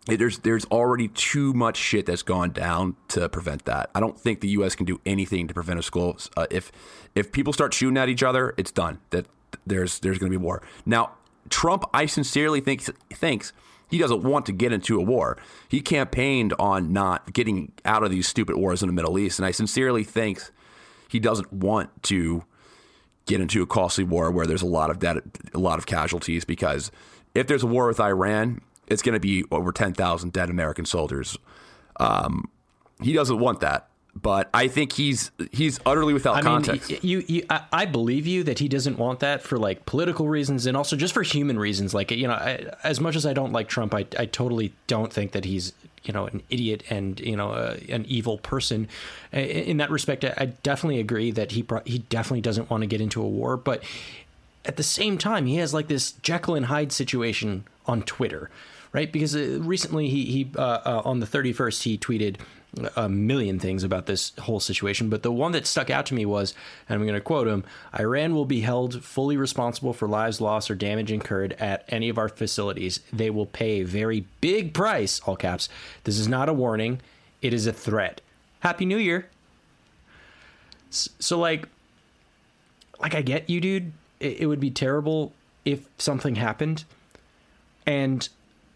It, there's there's already too much shit that's gone down to prevent that. I don't think the U.S. can do anything to prevent a school. Uh, if if people start shooting at each other, it's done. That there's there's going to be war. Now, Trump, I sincerely think thinks he doesn't want to get into a war. He campaigned on not getting out of these stupid wars in the Middle East, and I sincerely think he doesn't want to get into a costly war where there's a lot of dead, a lot of casualties. Because if there's a war with Iran, it's going to be over ten thousand dead American soldiers. Um, he doesn't want that but I think he's he's utterly without I context. Mean, you, you, I, I, believe you that he doesn't want that for like political reasons and also just for human reasons. Like you know, I, as much as I don't like Trump, I, I totally don't think that he's you know an idiot and you know uh, an evil person. In that respect, I definitely agree that he he definitely doesn't want to get into a war, but at the same time, he has like this Jekyll and Hyde situation on Twitter, right? Because uh, recently he he uh, uh, on the thirty first he tweeted a million things about this whole situation, but the one that stuck out to me was, and I'm going to quote him Iran will be held fully responsible for lives lost or damage incurred at any of our facilities. They will pay a very big price, all caps. This is not a warning, it is a threat. Happy New Year. So, like, like I get you, dude. It, it would be terrible if something happened. And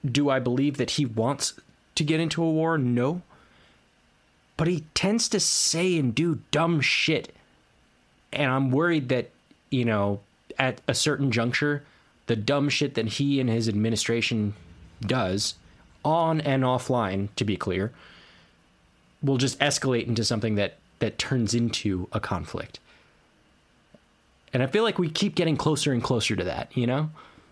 do I believe that he wants to get into a war? No but he tends to say and do dumb shit. And I'm worried that, you know, at a certain juncture, the dumb shit that he and his administration does, on and offline, to be clear, will just escalate into something that that turns into a conflict. And I feel like we keep getting closer and closer to that, you know?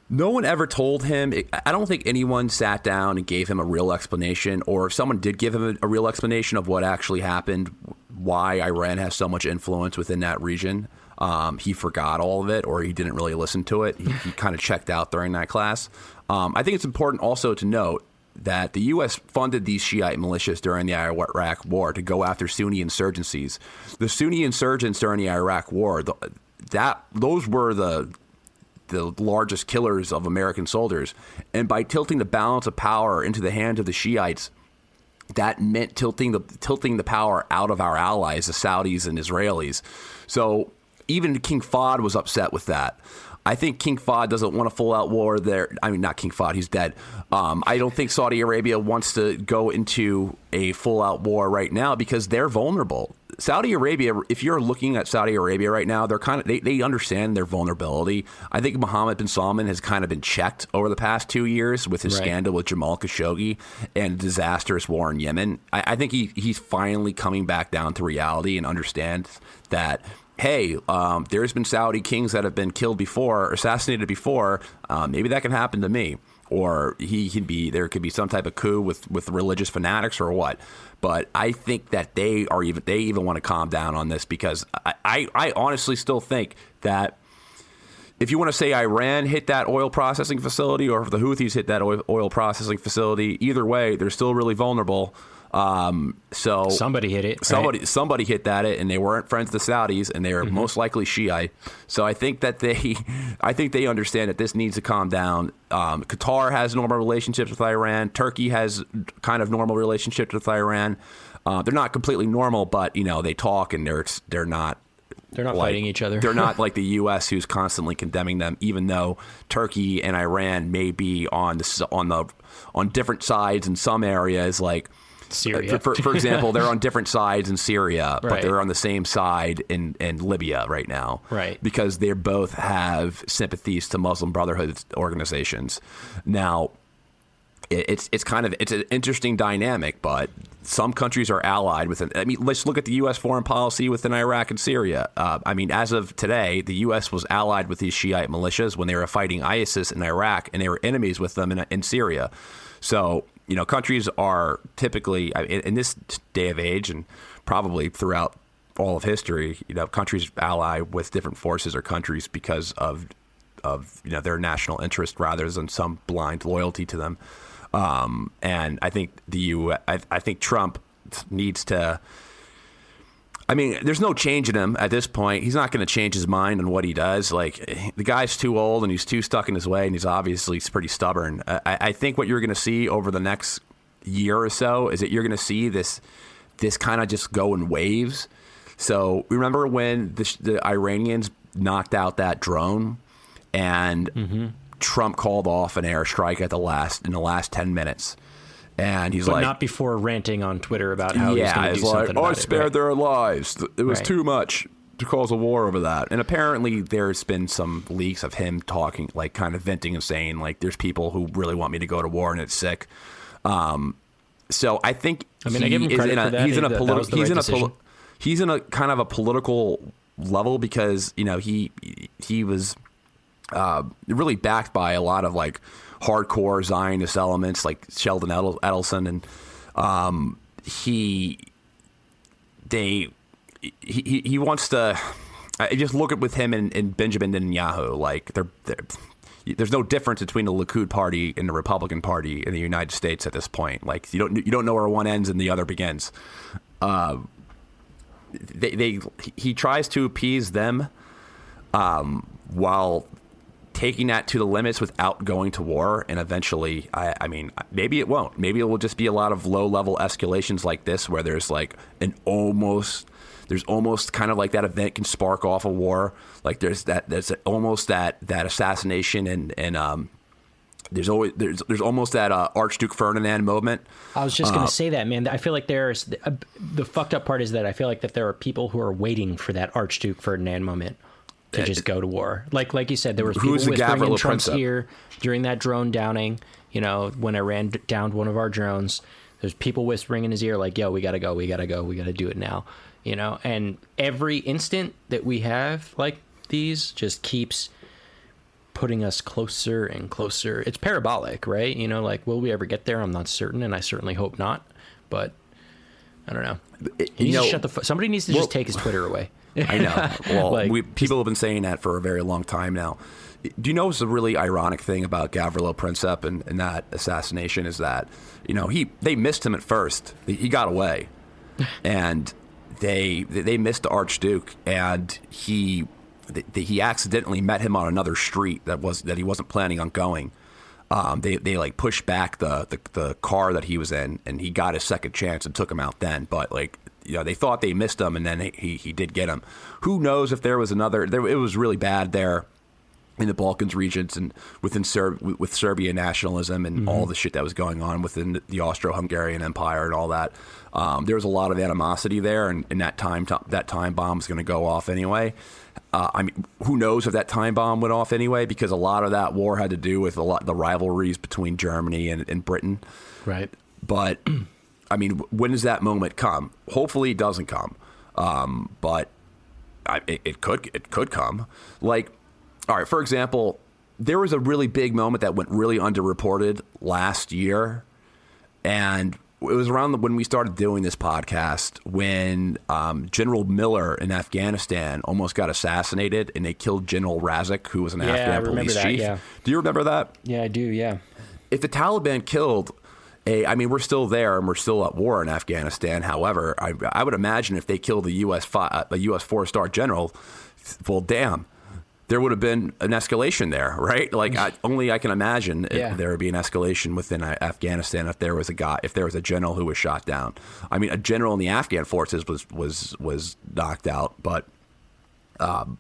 No one ever told him. I don't think anyone sat down and gave him a real explanation, or if someone did give him a, real explanation of what actually happened, why Iran has so much influence within that region. Um, he forgot all of it, or he didn't really listen to it. He, he kind of checked out during that class. Um, I think it's important also to note that the U.S. funded these Shiite militias during the Iraq War to go after Sunni insurgencies. The Sunni insurgents during the Iraq War, the, that those were the the largest killers of American soldiers. And by tilting the balance of power into the hands of the Shiites, that meant tilting the tilting the power out of our allies, the Saudis and Israelis. So even King Fahd was upset with that. I think King Fahd doesn't want a full out war there. I mean, not King Fahd, he's dead. Um, I don't think Saudi Arabia wants to go into a full out war right now because they're vulnerable. Saudi Arabia, if you're looking at Saudi Arabia right now, they're kind of they, they understand their vulnerability. I think Mohammed bin Salman has kind of been checked over the past two years with his Right. scandal with Jamal Khashoggi and disastrous war in Yemen. I, I think he he's finally coming back down to reality and understands that. Hey, um, there's been Saudi kings that have been killed before, assassinated before. Uh, maybe that can happen to me or he can be there could be some type of coup with with religious fanatics or what but i think that they are even they even want to calm down on this because i i, I honestly still think that if you want to say Iran hit that oil processing facility or if the Houthis hit that oil, oil processing facility, either way, they're still really vulnerable. Um, so Somebody hit it, right? Somebody somebody hit that it, and they weren't friends of the Saudis, and they are Mm-hmm. most likely Shiite. So I think that they, I think they understand that this needs to calm down. Um, Qatar has normal relationships with Iran. Turkey has kind of normal relationships with Iran. Uh, they're not completely normal, but you know they talk, and they're they're not They're not like- fighting each other. They're not like the U.S. who's constantly condemning them, even though Turkey and Iran may be on the on the on different sides in some areas. Like Syria. for, for, for example, they're on different sides in Syria, but they're on the same side in in Libya right now, Right. Because they both have sympathies to Muslim Brotherhood organizations. Now, it's it's kind of it's an interesting dynamic, but some countries are allied with it. I mean, let's look at the U.S. foreign policy within Iraq and Syria. Uh, I mean, as of today, the U.S. was allied with these Shiite militias when they were fighting ISIS in Iraq, and they were enemies with them in, in Syria. So, you know, countries are typically in, in this day of age, and probably throughout all of history, you know, countries ally with different forces or countries because of of you know their national interest rather than some blind loyalty to them. Um, and I think the U. I, I think Trump needs to. I mean, there's no change in him at this point. He's not going to change his mind on what he does. Like the guy's too old and he's too stuck in his way, and he's obviously pretty stubborn. I, I think what you're going to see over the next year or so is that you're going to see this this kind of just go in waves. So remember when the, the Iranians knocked out that drone, and mm-hmm. Trump called off an airstrike at the last in the last ten minutes, and he's but like, not before ranting on Twitter about how he's yeah, going to do like, something oh, I it, spared right? their lives. It was Right. too much to cause a war over that. And apparently, there's been some leaks of him talking, like kind of venting and saying, like, there's people who really want me to go to war and it's sick. Um, so I think I mean, I give him credit in a, for that. He's in a That- that politi- was the he's right in a poli- he's in a kind of a political level because you know he he was uh, really backed by a lot of like hardcore Zionist elements like Sheldon Edel- Adelson and um, he they he, he- he wants to I just look at with him and, and Benjamin Netanyahu like they're, they're there's no difference between the Likud party and the Republican Party in the United States at this point. Like you don't you don't know where one ends and the other begins. Uh, they, they he tries to appease them um, while taking that to the limits without going to war. And eventually, I, I mean, maybe it won't. Maybe it will just be a lot of low level escalations like this, where there's like an almost. There's almost kind of like that event can spark off a war. Like there's that there's almost that that assassination and and um there's always there's there's almost that uh, Archduke Ferdinand moment. I was just going Uh, to say that, man. I feel like there's the, the fucked up part is that I feel like that there are people who are waiting for that Archduke Ferdinand moment to just go to war. Like like you said, there was people whispering in Trump's ear during that drone downing. You know, when Iran d- downed one of our drones, there's people whispering in his ear like, "Yo, we gotta go, we gotta go, we gotta do it now." You know, and every instant that we have like these just keeps putting us closer and closer. It's parabolic, right? You know, like will we ever get there? I'm not certain, and I certainly hope not. But I don't know. He you know- shut the. Fu- Somebody needs to Well- just take his Twitter away. I know. Well, Like, we, people have been saying that for a very long time now. Do you know what's a really ironic thing about Gavrilo Princip and, and that assassination is that you know he they missed him at first. He got away, and they they missed the Archduke, and he he accidentally met him on another street that was that he wasn't planning on going. Um, they they like pushed back the, the the car that he was in, and he got his second chance and took him out then. But like you know, they thought they missed him, and then he he did get him. Who knows if there was another? There it was really bad there. in the Balkans regions and within Ser- with Serbian nationalism and all the shit that was going on within the Austro-Hungarian Empire and all that. Um, there was a lot of animosity there, and, and that time that time bomb is going to go off anyway. Uh, I mean, who knows if that time bomb went off anyway? Because a lot of that war had to do with a lot the rivalries between Germany and, and Britain. Right. But I mean, when does that moment come? Hopefully, it doesn't come. Um, but I, it, it could it could come. Like, all right, for example, there was a really big moment that went really underreported last year, and it was around the, when we started doing this podcast when um, General Miller in Afghanistan almost got assassinated, and they killed General Razik, who was an Yeah, Afghan police that, chief. yeah. Do you remember that? Yeah, I do. Yeah. if the Taliban killed a, I mean, we're still there and we're still at war in Afghanistan. However, I, I would imagine if they killed a U.S. Fi, a U.S. four star general, well, damn, there would have been an escalation there, right? Like I, only I can imagine Yeah. there would be an escalation within uh, Afghanistan if there was a guy, if there was a general who was shot down. I mean, a general in the Afghan forces was was was knocked out, but. Um,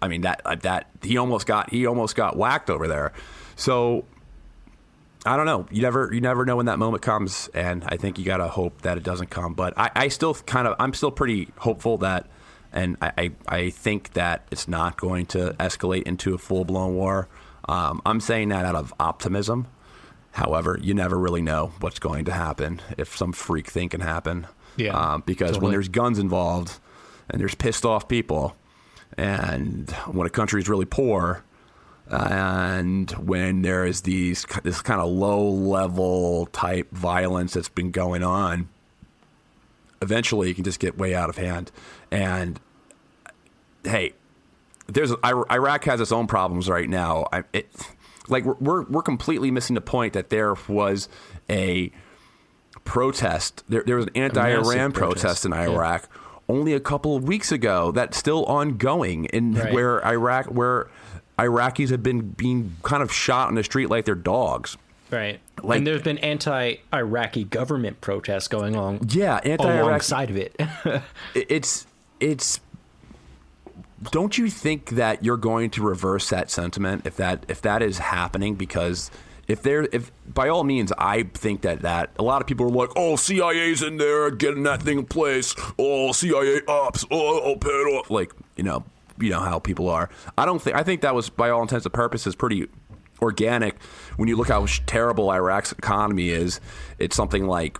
I mean that uh, that he almost got he almost got whacked over there. So I don't know. You never you never know when that moment comes, and I think you gotta hope that it doesn't come. But I, I still kind of I'm still pretty hopeful that, and I, I, I think that it's not going to escalate into a full blown war. Um, I'm saying that out of optimism. However, you never really know what's going to happen if some freak thing can happen. Yeah, Um, because when there's guns involved and there's pissed off people, and when a country is really poor, and when there is these this kind of low level type violence that's been going on, eventually it can just get way out of hand. And hey, there's Iraq has its own problems right now. I, it, like we're- we're completely missing the point that there was a protest. There, there was an anti-Iran protest, protest. in Yeah. Iraq only a couple of weeks ago. That's still ongoing, in Right. where Iraq, where Iraqis have been being kind of shot on the street like they're dogs. Right. Like- and there's been anti-Iraqi government protests going on. Yeah, anti-Iraq side of it. it- it's it's don't you think that you're going to reverse that sentiment if that if that is happening because if there if by all means I think that that a lot of people are like oh CIA's in there getting that thing in place oh CIA ops oh, oh pay it off like you know you know how people are I don't think I think that was by all intents and purposes pretty organic when you look how terrible Iraq's economy is it's something like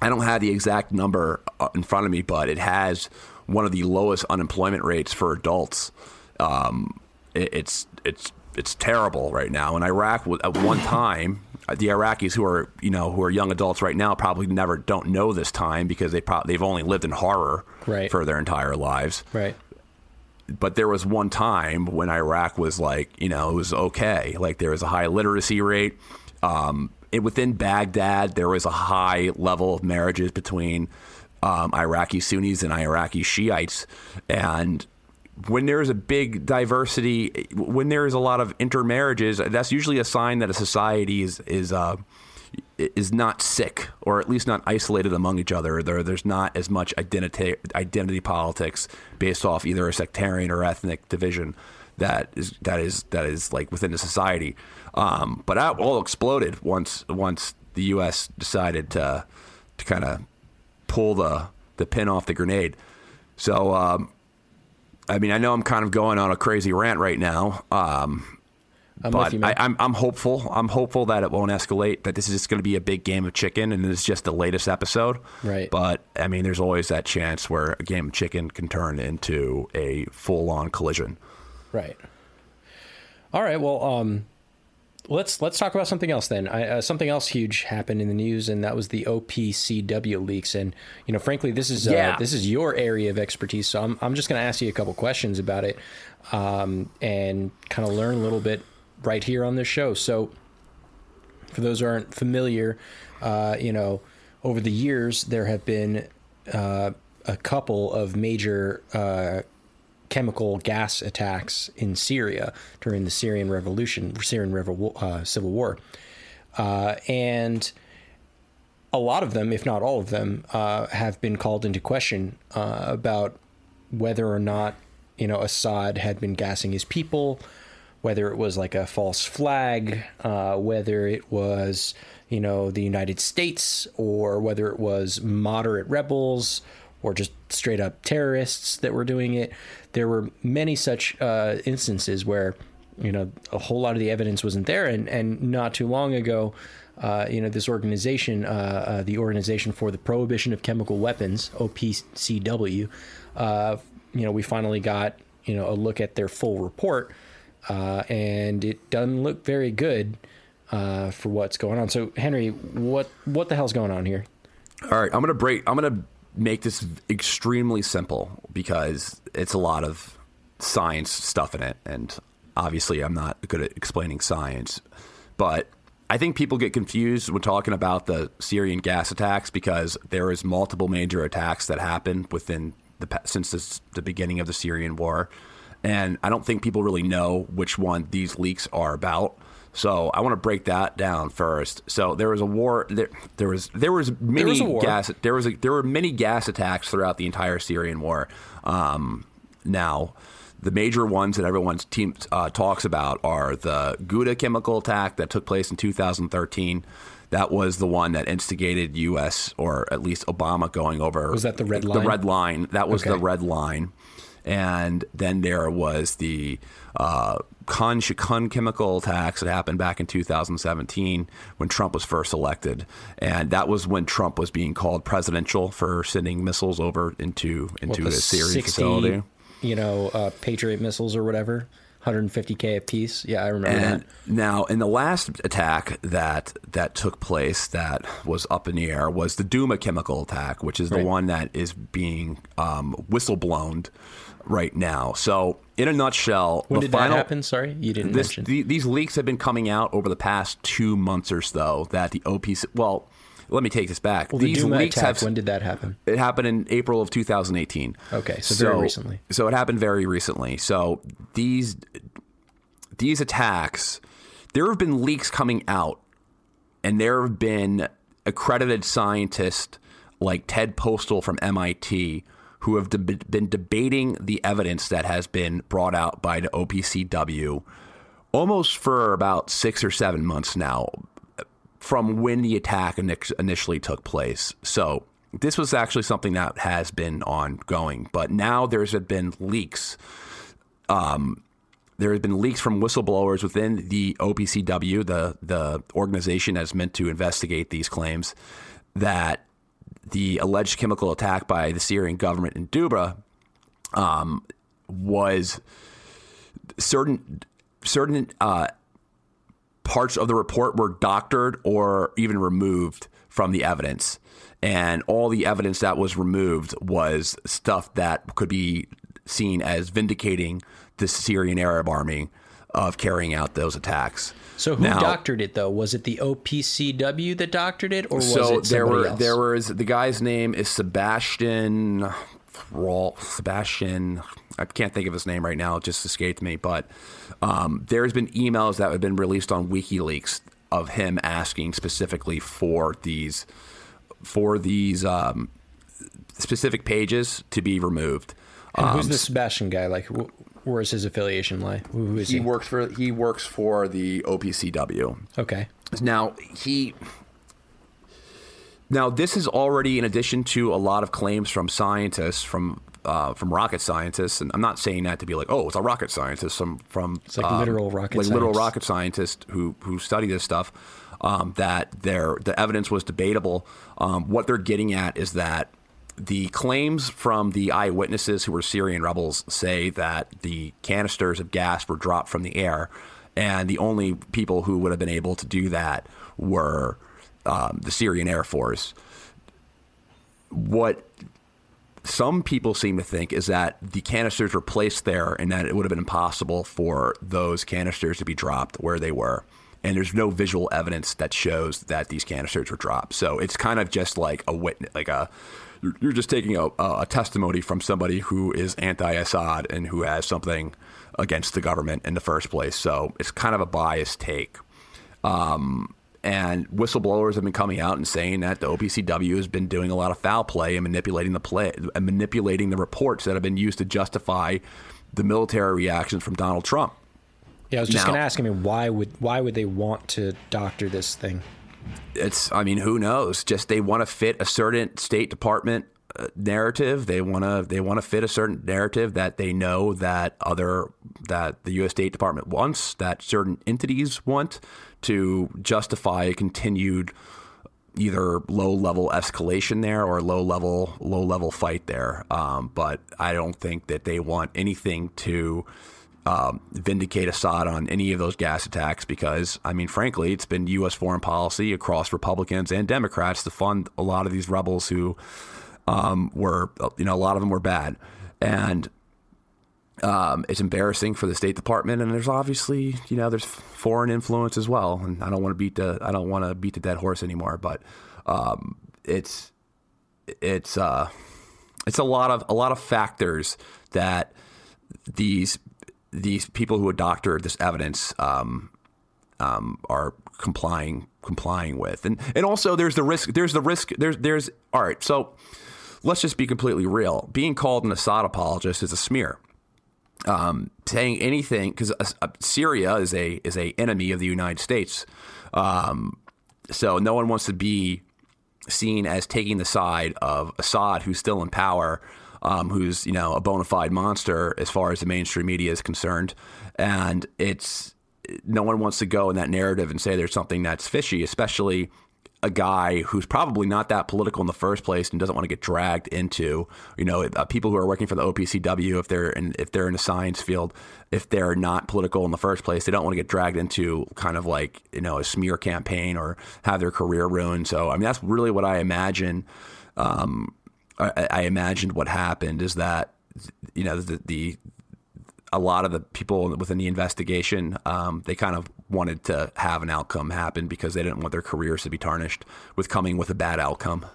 I don't have the exact number uh, in front of me, but it has one of the lowest unemployment rates for adults. Um, it, it's it's it's terrible right now. In Iraq, at one time, uh, the Iraqis who are you know who are young adults right now probably never don't know this time because they pro- they've only lived in horror Right. for their entire lives right. But there was one time when Iraq was like, you know, it was okay. Like there was a high literacy rate. Um, it, within Baghdad, there was a high level of marriages between um, Iraqi Sunnis and Iraqi Shiites. And when there's a big diversity, when there is a lot of intermarriages, that's usually a sign that a society is is uh, is not sick, or at least not isolated among each other. There, there's not as much identity identity politics based off either a sectarian or ethnic division that is that is that is like within the society. Um, but that all exploded once once the U.S. decided to to kind of pull the the pin off the grenade. So, um, I mean, I know I'm kind of going on a crazy rant right now. Um, I'm but you. I, I'm I'm hopeful. I'm hopeful that it won't escalate. That this is just going to be a big game of chicken, and this is just the latest episode. Right. But I mean, there's always that chance where a game of chicken can turn into a full-on collision. Right. All right. Well, um, let's let's talk about something else then. I, uh, something else huge happened in the news, and that was the OPCW leaks. And you know, frankly, this is uh, Yeah. this is your area of expertise. So I'm I'm just going to ask you a couple questions about it, um, and kind of learn a little bit right here on this show. So, for those who aren't familiar, uh, you know, over the years there have been uh, a couple of major uh, chemical gas attacks in Syria during the Syrian Revolution, Syrian uh, Civil War, uh, and a lot of them, if not all of them, uh, have been called into question about whether or not you know Assad had been gassing his people, whether it was like a false flag, uh, whether it was you know the United States, or whether it was moderate rebels or just straight up terrorists that were doing it. There were many such uh, instances where you know a whole lot of the evidence wasn't there, and and not too long ago. Uh, you know this organization, uh, uh, the Organization for the Prohibition of Chemical Weapons (OPCW). Uh, you know, we finally got you know a look at their full report, uh, and it doesn't look very good uh, for what's going on. So, Henry, what what the hell's going on here? All right, I'm gonna break. I'm gonna make this extremely simple because it's a lot of science stuff in it, and obviously, I'm not good at explaining science, but I think people get confused when talking about the Syrian gas attacks because there is multiple major attacks that happened within the since this, the beginning of the Syrian war, and I don't think people really know which one these leaks are about. So I want to break that down first. So there was a war. There, there was there was many was a war. gas. There was a, there were many gas attacks throughout the entire Syrian war. Um, now, the major ones that everyone team uh, talks about are the Ghouta chemical attack that took place in 2013. That was the one that instigated U.S. or at least Obama going over. Was that the red line? The red line. That was the red line. And then there was the uh, Khan Shaykhun chemical attacks that happened back in 2017 when Trump was first elected, and that was when Trump was being called presidential for sending missiles over into into the a Syrian 60, facility. You know, uh, Patriot missiles or whatever, 150k a piece. Yeah, I remember And that. now, in the last attack that that took place, that was up in the air, was the Duma chemical attack, which is the one that is being um, whistleblown right now. So, in a nutshell, When the did final, that happen? Sorry, you didn't this, mention. the, these leaks have been coming out over the past two months or so. That the OPC, well, let me take this back. well, the these Duma leaks attack. have when did that happen? it happened in April of 2018. Okay, so very recently. So it happened very recently. So these these attacks, there have been leaks coming out, and there have been accredited scientists like Ted Postol from MIT who have deb- been debating the evidence that has been brought out by the OPCW almost for about six or seven months now from when the attack initially took place. So this was actually something that has been ongoing, but now there's been leaks. Um, there has been leaks from whistleblowers within the OPCW, the the organization that's meant to investigate these claims, that the alleged chemical attack by the Syrian government in Duma um, was certain certain uh, parts of the report were doctored or even removed from the evidence. And all the evidence that was removed was stuff that could be seen as vindicating the Syrian Arab army of carrying out those attacks. So who Now- doctored it though? Was it the OPCW that doctored it, or was so it there were else? there was the guy's name is Sebastian Rawl Sebastian I can't think of his name right now it just escaped me but um, there's been emails that have been released on WikiLeaks of him asking specifically for these for these um, specific pages to be removed. And who's Um, the Sebastian guy? Like, wh- where's his affiliation lie? Who, is he? he works for he works for the OPCW. Okay. Now he now this is already in addition to a lot of claims from scientists from uh, from rocket scientists, and I'm not saying that to be like, oh, it's a rocket scientist from from It's like literal rocket like literal rocket scientists who who study this stuff. Um, that their the evidence was debatable. Um, what they're getting at is that the claims from the eyewitnesses who were Syrian rebels say that the canisters of gas were dropped from the air, and the only people who would have been able to do that were um, the Syrian Air Force. What some people seem to think is that the canisters were placed there and that it would have been impossible for those canisters to be dropped where they were. And there's no visual evidence that shows that these canisters were dropped. So it's kind of just like a witness, like a you're- just taking a, a testimony from somebody who is anti-Assad and who has something against the government in the first place. So it's kind of a biased take. Um, and whistleblowers have been coming out and saying that the OPCW has been doing a lot of foul play and manipulating the play and manipulating the reports that have been used to justify the military reactions from Donald Trump. Yeah, I was just going to ask. I mean, why would why would they want to doctor this thing? It's i mean who knows? Just they want to fit a certain state department uh, narrative. They want to they want to fit a certain narrative that they know that other that the US State Department wants that certain entities want to justify a continued either low level escalation there or low level low level fight there. Um, but I don't think that they want anything to um, vindicate Assad on any of those gas attacks because, I mean, frankly, it's been U.S. foreign policy across Republicans and Democrats to fund a lot of these rebels who um, were, you know, a lot of them were bad. And um, it's embarrassing for the State Department, and there's obviously, you know, there's foreign influence as well. And I don't want to beat the, I don't want to beat the dead horse anymore, but um, it's, it's, uh, it's a lot of a lot of factors that these these people who have doctored this evidence um, um, are complying complying with, and and also there's the risk. There's the risk. There's there's all right. So let's just be completely real. Being called an Assad apologist is a smear. Um, saying anything because uh, Syria is a is a enemy of the United States. Um, so no one wants to be seen as taking the side of Assad, who's still in power, um, who's you know a bona fide monster as far as the mainstream media is concerned, and it's no one wants to go in that narrative and say there's something that's fishy, especially a guy who's probably not that political in the first place and doesn't want to get dragged into you know uh, people who are working for the OPCW if they're in if they're in a science field if they're not political in the first place they don't want to get dragged into kind of like you know a smear campaign or have their career ruined. So I mean that's really what I imagine um, I, I imagined what happened is that you know the, the a lot of the people within the investigation, um, they kind of wanted to have an outcome happen because they didn't want their careers to be tarnished with coming with a bad outcome.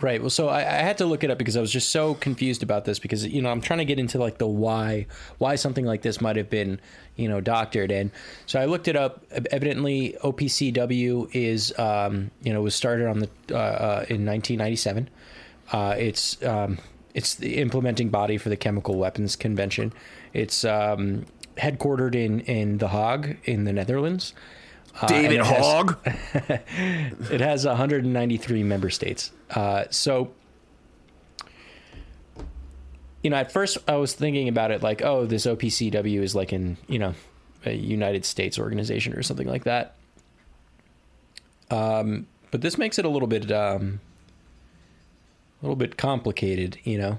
Right. Well, so I, I had to look it up because I was just so confused about this because you know I'm trying to get into like the why why something like this might have been you know doctored and so I looked it up. Evidently, OPCW is um, you know was started on the uh, uh, in 1997. Uh, it's um, it's the implementing body for the Chemical Weapons Convention. It's um, headquartered in in The Hague in the Netherlands. Uh, David it has- it has 193 member states. Uh, so, you know, at first I was thinking about it like, oh, this OPCW is like in, you know, a United States organization or something like that. Um, but this makes it a little bit, um, little bit complicated, you know.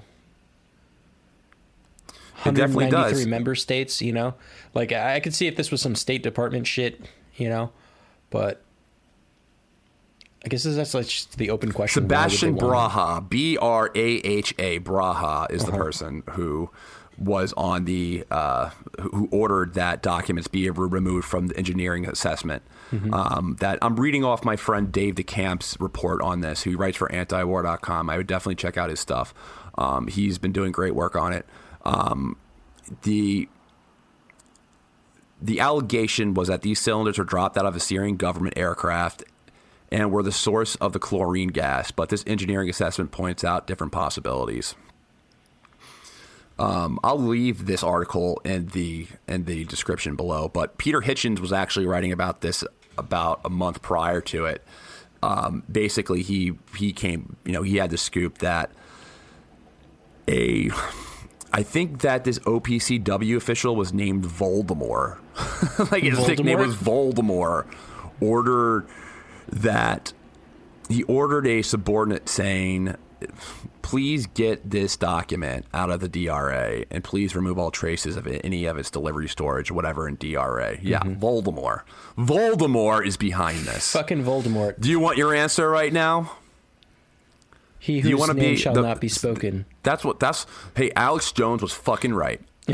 It definitely 193 does. member states, you know. Like I I could see if this was some State Department shit, you know, but I guess that's like just the open question. why would they Sebastian? Braha, B R A H A, Braha is the Uh-huh. person who was on the uh, who ordered that documents be removed from the engineering assessment. Mm-hmm. Um, that I'm reading off my friend Dave DeCamp's report on this, who writes for antiwar.com. I would definitely check out his stuff. Um, he's been doing great work on it. Um, the the allegation was that these cylinders were dropped out of a Syrian government aircraft and were the source of the chlorine gas, but this engineering assessment points out different possibilities. Um, I'll leave this article in the in the description below, but Peter Hitchens was actually writing about this about a month prior to it. Um, basically, he he came, you know, he had the scoop that a I think that this OPCW official was named Voldemort. like his nickname Voldemort? was Voldemort. Ordered that he ordered a subordinate saying, "Please get this document out of the DRA and please remove all traces of it, any of its delivery storage, whatever in DRA." Yeah, mm-hmm. Voldemort. Voldemort is behind this. Fucking Voldemort. Do you want your answer right now? He Do you whose name be shall the- not be spoken. That's what that's hey, Alex Jones was fucking right.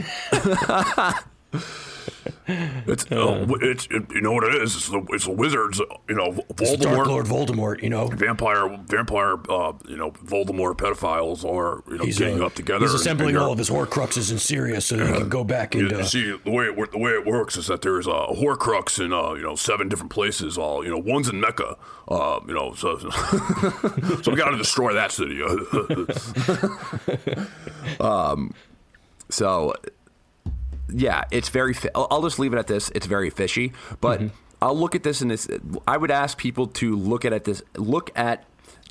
It's, uh, it's it, you know what it is. It's the it's the wizards. uh, You know, Voldemort, Lord Voldemort. You know, vampire, vampire. Uh, you know, Voldemort pedophiles are you know getting uh, up together. He's assembling and they're- all of his Horcruxes in Syria so that he can go back and. you Uh, see, the way it the way it works is that there's a Horcrux in uh, you know seven different places. All you know, one's in Mecca. Uh, you know, so so we got to destroy that city. So yeah, it's very. Fi- I'll, I'll just leave it at this. It's very fishy, but mm-hmm. I'll look at this and this. I would ask people to look at it this. Look at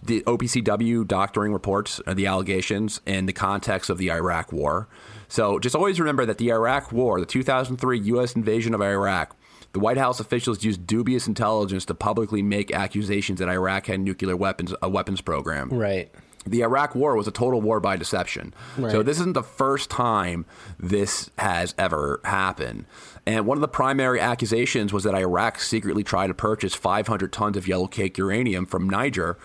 the OPCW doctoring reports, the allegations, in the context of the Iraq War. So just always remember that the Iraq War, the 2003 U.S. invasion of Iraq, the White House officials used dubious intelligence to publicly make accusations that Iraq had nuclear weapons, a weapons program. Right. The Iraq War was a total war by deception. So this isn't the first time this has ever happened. And one of the primary accusations was that Iraq secretly tried to purchase 500 tons of yellow cake uranium from Niger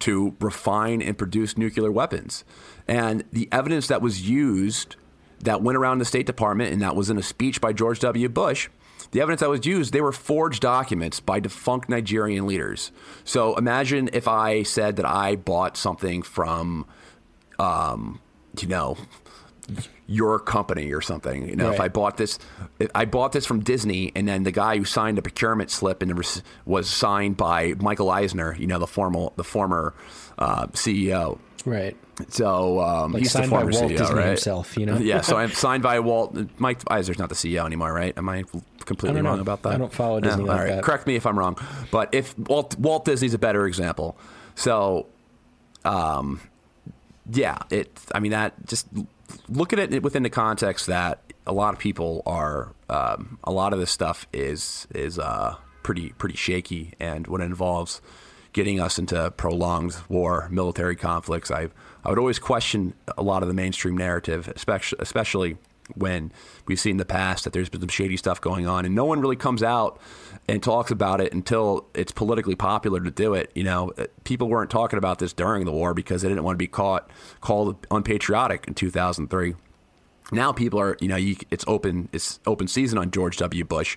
to refine and produce nuclear weapons. And the evidence that was used that went around the State Department and that was in a speech by George W. Bush, the evidence that was used, they were forged documents by defunct Nigerian leaders. So imagine if I said that I bought something from, um, you know, your company or something. You know, if I bought this, I bought this from Disney, and then the guy who signed the procurement slip and was- was signed by Michael Eisner, you know, the formal, the former uh, CEO. Right. So um, Like he's the signed by former Walt CEO, Disney right? himself, you know? yeah. So I'm signed by Walt. Mike Eisner's not the CEO anymore, right? Am I completely wrong know. about that? I don't follow No, Disney all like right. that. Correct me if I'm wrong. But if Walt Walt Disney's a better example. So, um, yeah, it. I mean that just look at it within the context that a lot of people are. Um, a lot of this stuff is is uh, pretty pretty shaky, and when it involves getting us into prolonged war, military conflicts, I I would always question a lot of the mainstream narrative, especially especially when we've seen in the past that there's been some shady stuff going on, and no one really comes out and talks about it until it's politically popular to do it. You know, Uh, people weren't talking about this during the war because they didn't want to be caught called unpatriotic in 2003. Now people are, you know, you, it's open, it's open season on George W. Bush.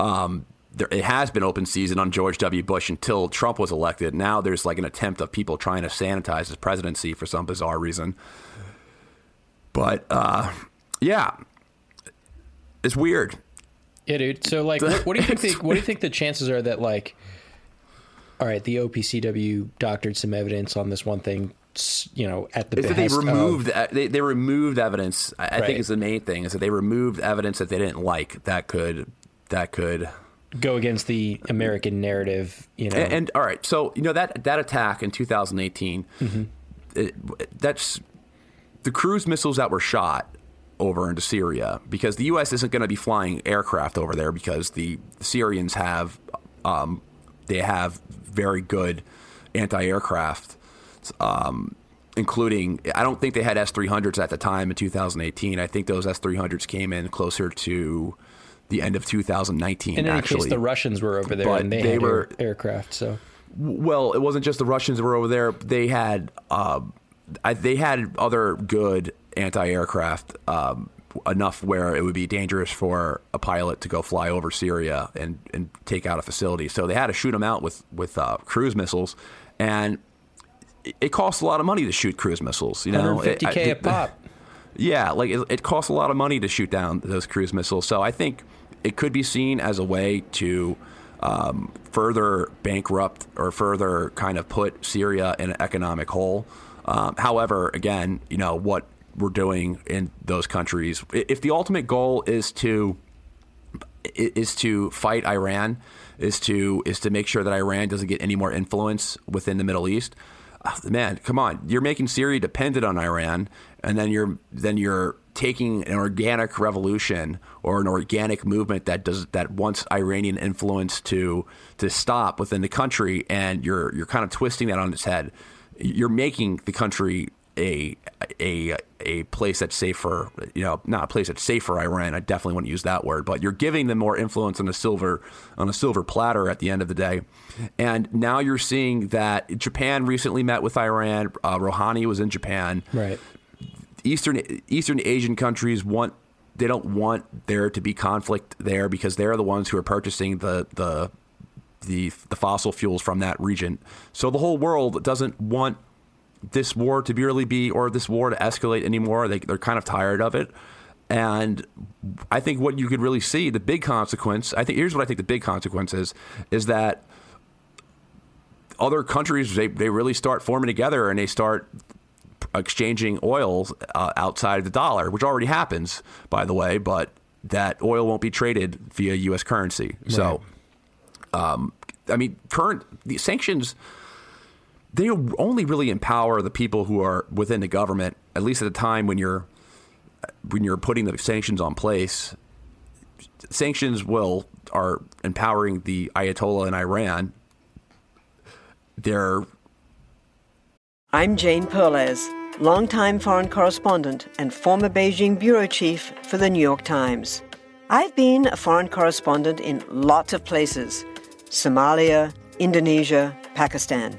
Um, there, it has been open season on George W. Bush until Trump was elected. Now there's like an attempt of people trying to sanitize his presidency for some bizarre reason. But uh, yeah, it's weird. Yeah, dude. So, like, what, what do you think? The, what do you think the chances are that, like, all right, the OPCW doctored some evidence on this one thing, you know, at the Is that they behest of- removed they, they removed evidence. I, I Right. think is the main thing is that they removed evidence that they didn't like that could that could go against the American narrative, you know. And, and all right, so you know that that attack in 2018, Mm-hmm. it, that's the cruise missiles that were shot over into Syria because the U.S. isn't going to be flying aircraft over there because the Syrians have um, they have very good anti-aircraft. Um, including, I don't think they had S 300s at the time in 2018. I think those S 300s came in closer to the end of 2019. in any actually, case, the Russians were over there But and they, they had were- air, aircraft. So, well, it wasn't just the Russians that were over there. They had uh, I, they had other good anti-aircraft um, enough where it would be dangerous for a pilot to go fly over Syria and, and take out a facility. So they had to shoot them out with with uh, cruise missiles, and it, it costs a lot of money to shoot cruise missiles. You know, It- 150k I- a pop. yeah, like it, it costs a lot of money to shoot down those cruise missiles. So I think it could be seen as a way to um, further bankrupt or further kind of put Syria in an economic hole. Um, however, again, you know what we're doing in those countries. If the ultimate goal is to is to fight Iran, is to is to make sure that Iran doesn't get any more influence within the Middle East. Ah, Man, come on! You're making Syria dependent on Iran, and then you're then you're taking an organic revolution or an organic movement that does that wants Iranian influence to to stop within the country, and you're you're kind of twisting that on its head. You're making the country a a a place that's safer, you know not a place that's safer Iran. I definitely wouldn't use that word, but you're giving them more influence on a silver on a silver platter at the end of the day. And now you're seeing that Japan recently met with Iran. Uh, Rouhani was in Japan. Right. Eastern Eastern Asian countries want they don't want there to be conflict there because they're the ones who are purchasing the the the the fossil fuels from that region. So the whole world doesn't want this war to really be or this war to escalate anymore. They they're kind of tired of it. And I think what you could really see, the big consequence, I think here's what I think the big consequence is, is that other countries they, they really start forming together and they start exchanging oil uh, outside of the dollar, which already happens, by the way. But that oil won't be traded via U.S. currency. So, um, I mean, current the sanctions they only really empower the people who are within the government. At least at the time when you're when you're putting the sanctions on place, sanctions will are empowering the Ayatollah in Iran. They're I'm Jane Perlez, longtime foreign correspondent and former Beijing bureau chief for the New York Times. I've been a foreign correspondent in lots of places Somalia, Indonesia, Pakistan,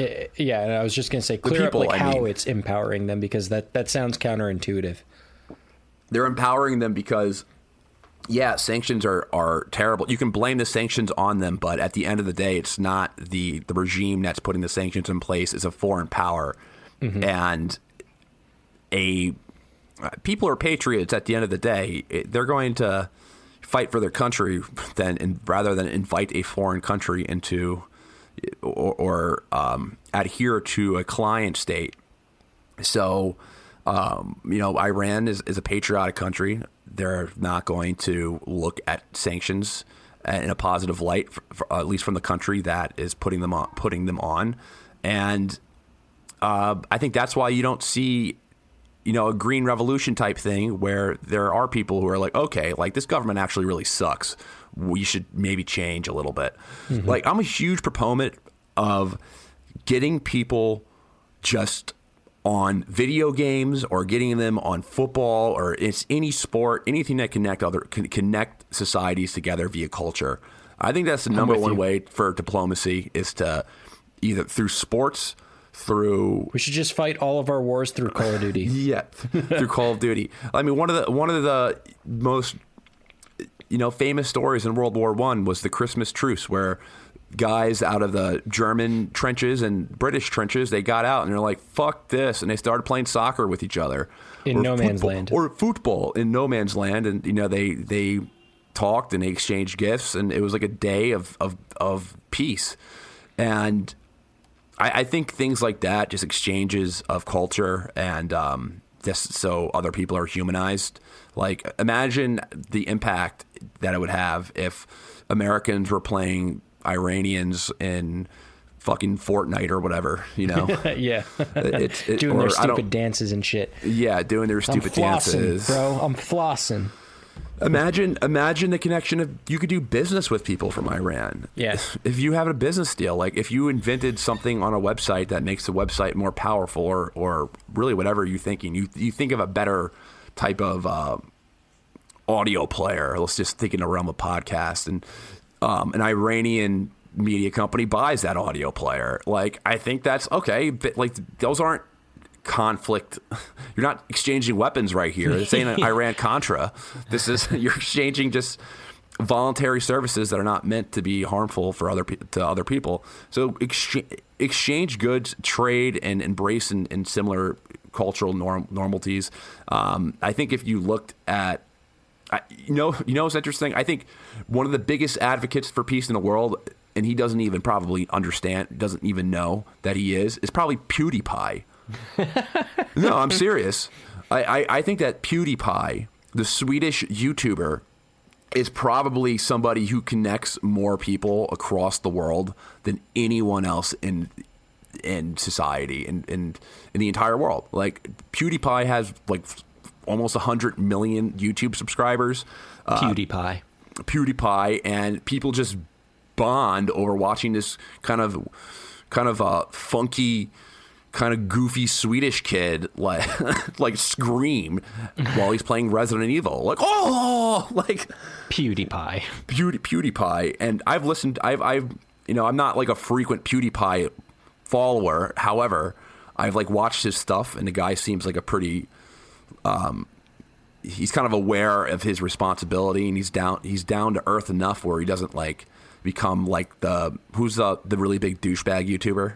Uh, yeah, and I was just gonna say clear people, up like I how mean. it's empowering them because that that sounds counterintuitive. They're empowering them because yeah, sanctions are, are terrible. You can blame the sanctions on them, but at the end of the day, it's not the, the regime that's putting the sanctions in place. It's a foreign power, and a uh, people are patriots. At the end of the day, they're going to fight for their country than in, rather than invite a foreign country into or, or um, adhere to a client state. So, um, you know, Iran is, is a patriotic country. They're not going to look at sanctions in a positive light, for, for, at least from the country that is putting them on. Putting them on, and uh, I think that's why you don't see, you know, a green revolution type thing where there are people who are like, okay, like this government actually really sucks. We should maybe change a little bit. Mhm. Like I'm a huge proponent of getting people just on video games or getting them on football or it's any sport, anything that connect other can connect societies together via culture. I think that's the number one you. way for diplomacy is to either through sports, through We should just fight all of our wars through Call of Duty. yeah, through Call of Duty. I mean, one of the one of the most you know famous stories in World War One was the Christmas truce, where guys out of the German trenches and British trenches they got out and they're like, "Fuck this," and they started playing soccer with each other In no man's football- land. or football in no man's land, and you know they they talked and they exchanged gifts, and it was like a day of of of peace, and. I, I think things like that, just exchanges of culture and um, just so other people are humanized. Like, imagine the impact that it would have if Americans were playing Iranians in fucking Fortnite or whatever, you know? yeah, It's- it- doing their stupid dances and shit. yeah, doing their stupid I'm flossing, dances. bro. I'm flossing. Imagine, imagine the connection of you could do business with people from Iran. Yeah. If you have a business deal, like if you invented something on a website that makes the website more powerful, or or really whatever you're thinking, you you think of a better type of uh, audio player. Let's just think in the realm of podcast, and um, an Iranian media company buys that audio player. Like I think that's okay. But like those aren't conflict. You're not exchanging weapons right here. This ain't an Iran Contra. This is you're exchanging just voluntary services that are not meant to be harmful for other to other people. So exchange, exchange goods, trade, and embrace and, in similar cultural norm, normalities. Um, I think if you looked at I, you know, you know what's interesting? I think one of the biggest advocates for peace in the world, and he doesn't even probably understand, doesn't even know that he is, is probably PewDiePie. no, I'm serious. I, I, I think that PewDiePie, the Swedish YouTuber, is probably somebody who connects more people across the world than anyone else in in society and in, in the entire world. Like PewDiePie has like almost 100 million YouTube subscribers. Uh, PewDiePie. PewDiePie and people just bond over watching this kind of kind of uh, funky kind of goofy Swedish kid like like scream while he's playing Resident Evil. Like oh, like PewDiePie, Pewdie, PewDiePie. And I've listened. I've I've you know I'm not like a frequent PewDiePie follower. However, I've like watched his stuff, and the guy seems like a pretty um. He's kind of aware of his responsibility, and he's down. He's down to earth enough where he doesn't like become like the who's the the really big douchebag YouTuber.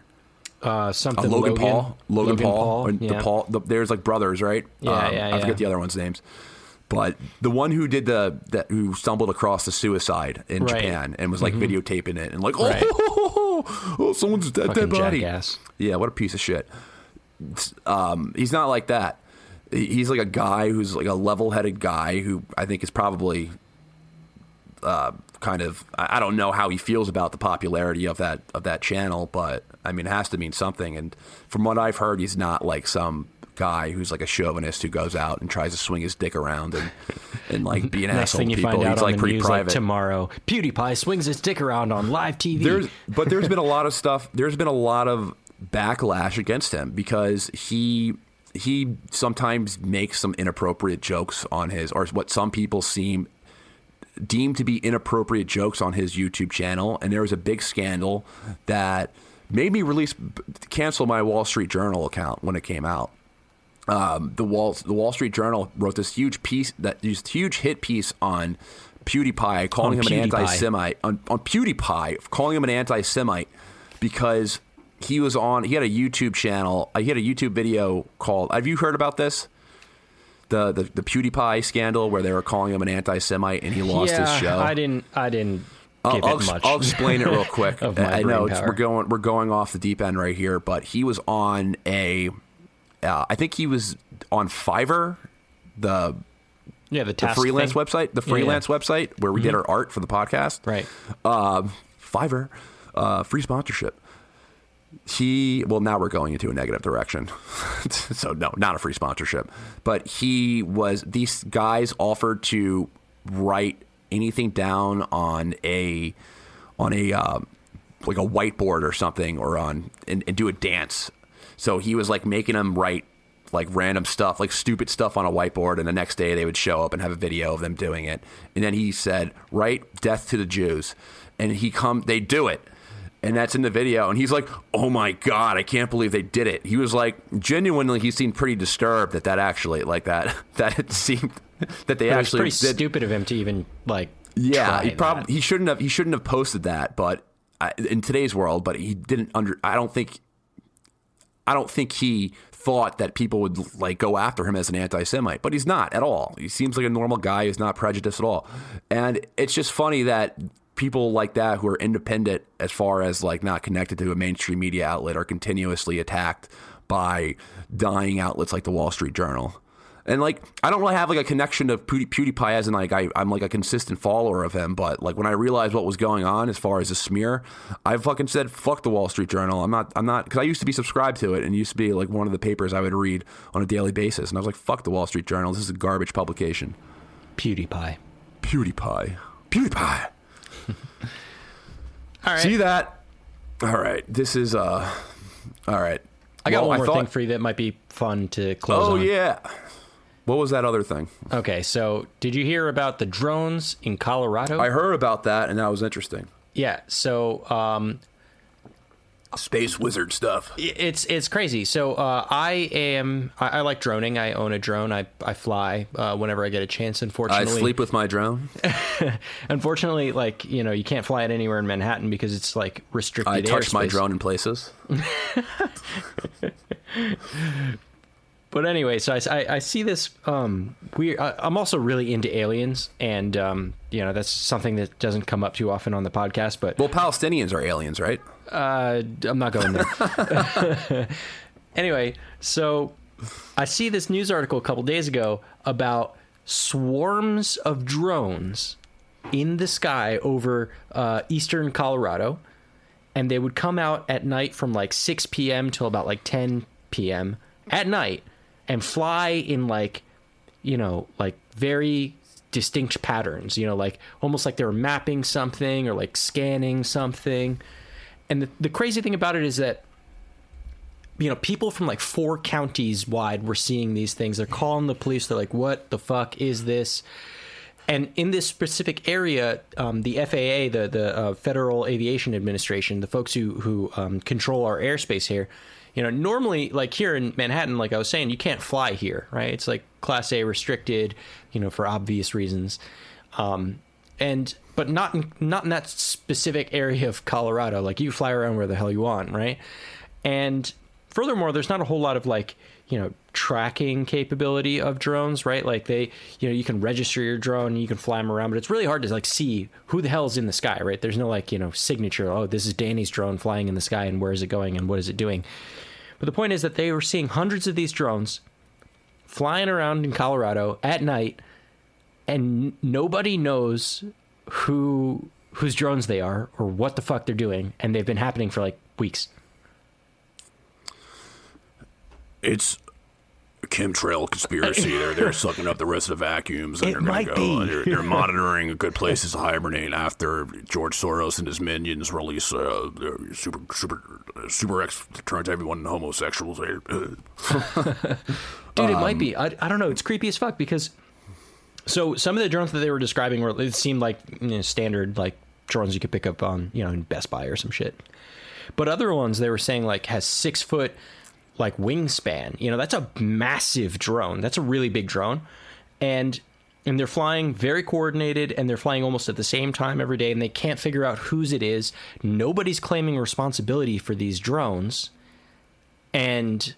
Uh, something Logan, Logan. Paul, Logan, Logan Paul, Paul, or the. Paul. The, there's like brothers, right? Yeah, Um, yeah, I forget the other one's names, but the one who did the that who stumbled across the suicide in Right. Japan and was like Mhm. videotaping it and like, oh, Right. oh, someone's dead, Fucking dead body. jackass. Yeah, what a piece of shit. Um, he's not like that. He- He's like a guy who's like a level-headed guy who I think is probably uh, kind of I don't know how he feels about the popularity of that of that channel, but I mean it has to mean something. And from what I've heard, he's not like some guy who's like a chauvinist who goes out and tries to swing his dick around and and like be an Next asshole thing to you people. find out he's on like the pretty news private. like tomorrow, PewDiePie swings his dick around on live TV. There's, but there's been a lot of stuff. There's been a lot of backlash against him because he he sometimes makes some inappropriate jokes on his, or what some people seem deemed to be inappropriate jokes on his YouTube channel. And there was a big scandal that made me release cancel my Wall Street Journal account when it came out. Um, the Wall the Wall Street Journal wrote this huge piece that this huge hit piece on PewDiePie, calling On him an anti-Semite on, on PewDiePie, calling him an anti-Semite because he was on. He had a YouTube channel. uh, He had a YouTube video called. Have you heard about this? The the, the PewDiePie scandal where they were calling him an anti-Semite and he lost yeah, his show. I didn't. I didn't I'll, I'll, it much. I'll explain it real quick. I know we're going we're going off the deep end right here, but he was on a. Uh, I think he was on Fiverr, the Yeah, the the freelance thing. website, the Yeah, yeah. freelance website where we did Mhm. our art for the podcast. Right. Uh, Fiverr, uh, free sponsorship. He well now we're going into a negative direction, so no, not a free sponsorship. But he was these guys offered to write anything down on a on a um, like a whiteboard or something or on and, and do a dance. So he was like making them write like random stuff, like stupid stuff on a whiteboard, and the next day they would show up and have a video of them doing it. And then he said, "Write death to the Jews," and he come, they do it. And that's in the video, and he's like, "Oh my god, I can't believe they did it." He was like, genuinely, he seemed pretty disturbed that that actually, like that, that it seemed that they it was actually pretty did. stupid of him to even like. Yeah, he probably he shouldn't have he shouldn't have posted that, but uh, in today's world, but he didn't under. I don't think. I don't think he thought that people would like go after him as an anti-Semite, but he's not at all. He seems like a normal guy who's not prejudiced at all, and it's just funny that people like that who are independent as far as like not connected to a mainstream media outlet are continuously attacked by dying outlets like the Wall Street Journal. And like, I don't really have like a connection to Pewdie- PewDiePie as in like I, I'm like a consistent follower of him. But like when I realized what was going on as far as a smear, I fucking said fuck the Wall Street Journal. I'm not. I'm not because I used to be subscribed to it and it used to be like one of the papers I would read on a daily basis. And I was like, fuck the Wall Street Journal. This is a garbage publication. PewDiePie. PewDiePie. PewDiePie. All right. See that? All right. This is uh. All right. I got Well, one more thought- thing for you that might be fun to close Oh on. yeah. What was that other thing? Okay, so did you hear about the drones in Colorado? I heard about that, and that was interesting. Yeah, so um, Space wizard stuff. it's it's crazy. So uh, I am I, I like droning. I own a drone. I I fly uh, whenever I get a chance. Unfortunately, I sleep with my drone. unfortunately, like you know, you can't fly it anywhere in Manhattan because it's like restricted. I touch my drone in places. But anyway, so I, I, I see this um, weird. I, I'm also really into aliens, and um, you know that's something that doesn't come up too often on the podcast. But Well, Palestinians are aliens, right? Uh, I'm not going there. anyway, so I see this news article a couple days ago about swarms of drones in the sky over uh, eastern Colorado, and they would come out at night from like 6 p.m. till about like 10 p.m. at night and fly in like, you know, like very distinct patterns, you know, like almost like they were mapping something or like scanning something. And the, the crazy thing about it is that you know, people from like four counties wide were seeing these things. They're calling the police. They're like, "What the fuck is this?" And in this specific area, um, the FAA, the the uh, Federal Aviation Administration, the folks who who um, control our airspace here, you know, normally like here in Manhattan, like I was saying, you can't fly here, right? It's like Class A restricted, you know, for obvious reasons. Um, and but not in, not in that specific area of Colorado. Like you fly around where the hell you want, right? And furthermore, there's not a whole lot of like you know tracking capability of drones, right? Like they, you know, you can register your drone, you can fly them around, but it's really hard to like see who the hell is in the sky, right? There's no like you know signature. Oh, this is Danny's drone flying in the sky, and where is it going, and what is it doing? But the point is that they were seeing hundreds of these drones flying around in Colorado at night, and nobody knows who whose drones they are or what the fuck they're doing, and they've been happening for like weeks. It's chemtrail conspiracy. they're they're sucking up the rest of the vacuums, and It they're going might to go. be. They're, they're monitoring good places to hibernate after George Soros and his minions release uh, super super super X to turn everyone homosexuals. Dude, it might be. I, I don't know. It's creepy as fuck because. So some of the drones that they were describing were it seemed like you know, standard like drones you could pick up on you know in Best Buy or some shit. But other ones they were saying like has six foot like wingspan. You know that's a massive drone. That's a really big drone, and and they're flying very coordinated and they're flying almost at the same time every day and they can't figure out whose it is. Nobody's claiming responsibility for these drones, and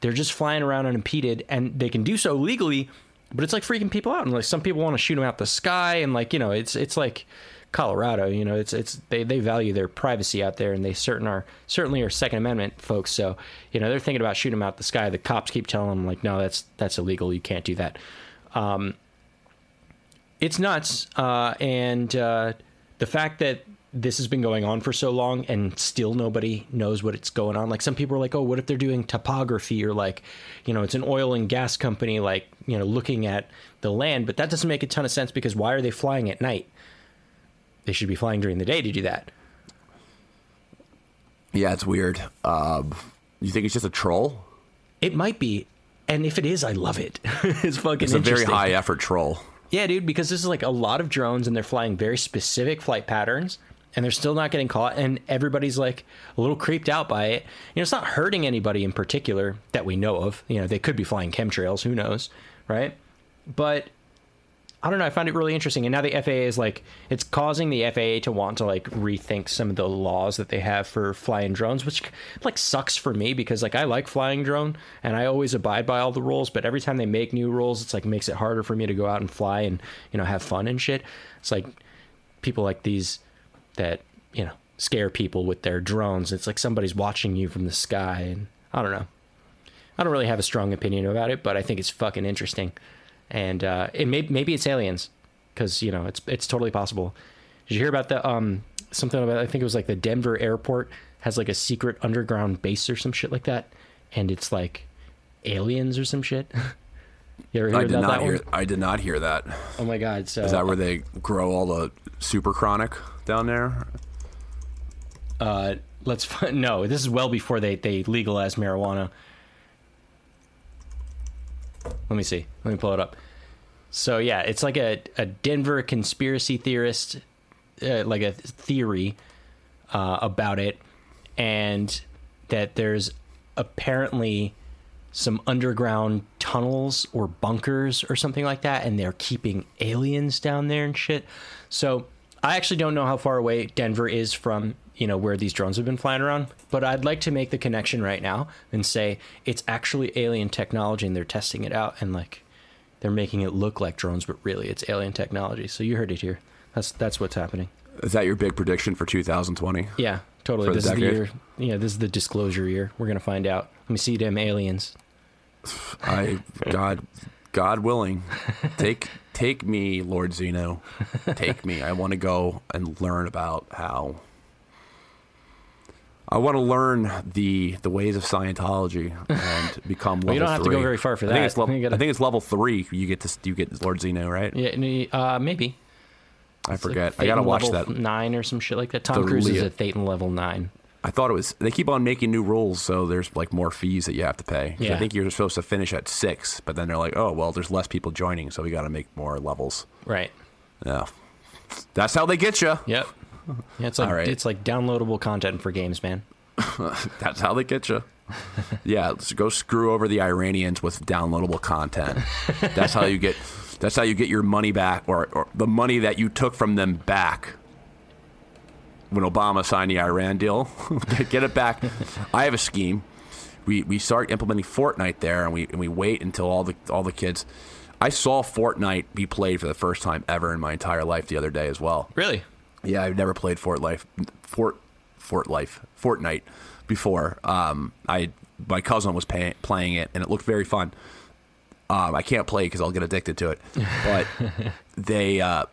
they're just flying around unimpeded and they can do so legally but it's like freaking people out and like some people want to shoot them out the sky and like you know it's it's like colorado you know it's it's they, they value their privacy out there and they certain are certainly are second amendment folks so you know they're thinking about shooting them out the sky. The cops keep telling them like no that's that's illegal. You can't do that. Um it's nuts uh and uh the fact that this has been going on for so long and still nobody knows what it's going on. Like some people are like, oh, what if they're doing topography? Or like, you know, it's an oil and gas company, like, you know, looking at the land. But that doesn't make a ton of sense because why are they flying at night? They should be flying during the day to do that. Yeah, it's weird. Um, you think it's just a troll? It might be. And if it is, I love it. it's fucking It's a very high effort troll. Yeah, dude, because this is like a lot of drones and they're flying very specific flight patterns and they're still not getting caught and everybody's like a little creeped out by it. You know, it's not hurting anybody in particular that we know of. You know, they could be flying chemtrails, who knows, right? But I don't know, I find it really interesting. And now the FAA is like it's causing the FAA to want to like rethink some of the laws that they have for flying drones, which like sucks for me because like I like flying drone and I always abide by all the rules, but every time they make new rules, it's like makes it harder for me to go out and fly and, you know, have fun and shit. It's like people like these that, you know, scare people with their drones. It's like somebody's watching you from the sky and I don't know. I don't really have a strong opinion about it, but I think it's fucking interesting. And uh, it may, maybe it's aliens because you know it's it's totally possible. Did you hear about the um something about I think it was like the Denver airport has like a secret underground base or some shit like that, and it's like aliens or some shit. you ever hear I did about not that hear. one? I did not hear that. Oh my god! So Is that where they grow all the super chronic down there? Uh, let's find, no. This is well before they they legalized marijuana. Let me see. Let me pull it up. So yeah, it's like a, a Denver conspiracy theorist, uh, like a theory uh, about it, and that there's apparently some underground tunnels or bunkers or something like that, and they're keeping aliens down there and shit. So I actually don't know how far away Denver is from you know where these drones have been flying around, but I'd like to make the connection right now and say it's actually alien technology, and they're testing it out, and like they're making it look like drones, but really it's alien technology. So you heard it here. That's that's what's happening. Is that your big prediction for 2020? Yeah, totally. For This is the year. Yeah, this is the disclosure year. We're gonna find out. Let me see them aliens. I God God willing, take take me, Lord Xenu, take me. I want to go and learn about how. I want to learn the the ways of Scientology and become level Well, you don't have to go very far for I think that. it's level, gotta- I think it's level three. You get to you get Lord Xenu, right? Yeah, uh, maybe. I It's like forget. I gotta watch level that. Nine or some shit like that. Tom The Cruise is at Thetan level nine. I thought it was. They keep on making new rules, so there's like more fees that you have to pay. Yeah. I think you're supposed to finish at six, but then they're like, oh well, there's less people joining, so we got to make more levels. Right. Yeah, that's how they get you. Yep. Yeah, it's like right. it's like downloadable content for games, man. That's how they get you. Yeah, let's go screw over the Iranians with downloadable content. That's how you get. That's how you get your money back, or, or the money that you took from them back. When Obama signed the Iran deal, get it back. I have a scheme. We we start implementing Fortnite there, and we and we wait until all the all the kids. I saw Fortnite be played for the first time ever in my entire life the other day as well. Really? Yeah, I've never played Fort Life, Fort Fort Life, Fortnite before. Um, I my cousin was pay, playing it, and it looked very fun. Um, I can't play because I'll get addicted to it. But they uh,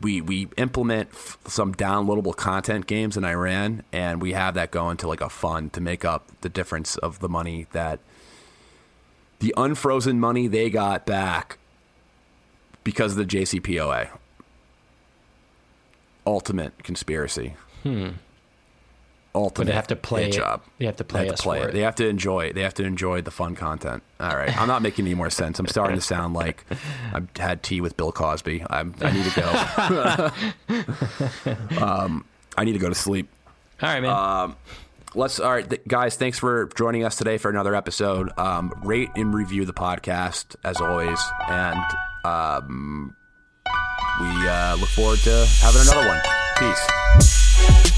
we we implement f- some downloadable content games in Iran, and we have that going to like a fund to make up the difference of the money that the unfrozen money they got back because of the JCPOA. Ultimate conspiracy. Hmm. Ultimate. But they have to play it- job. they have to play They us for it. it. They have to enjoy. They have to enjoy the fun content. All right. I'm not making any more sense. I'm starting to sound like I've had tea with Bill Cosby. I'm, I need to go. um, I need to go to sleep. All right, man. Um, let's. All right, th- guys. Thanks for joining us today for another episode. Um, rate and review the podcast as always, and um, we uh, look forward to having another one. Peace.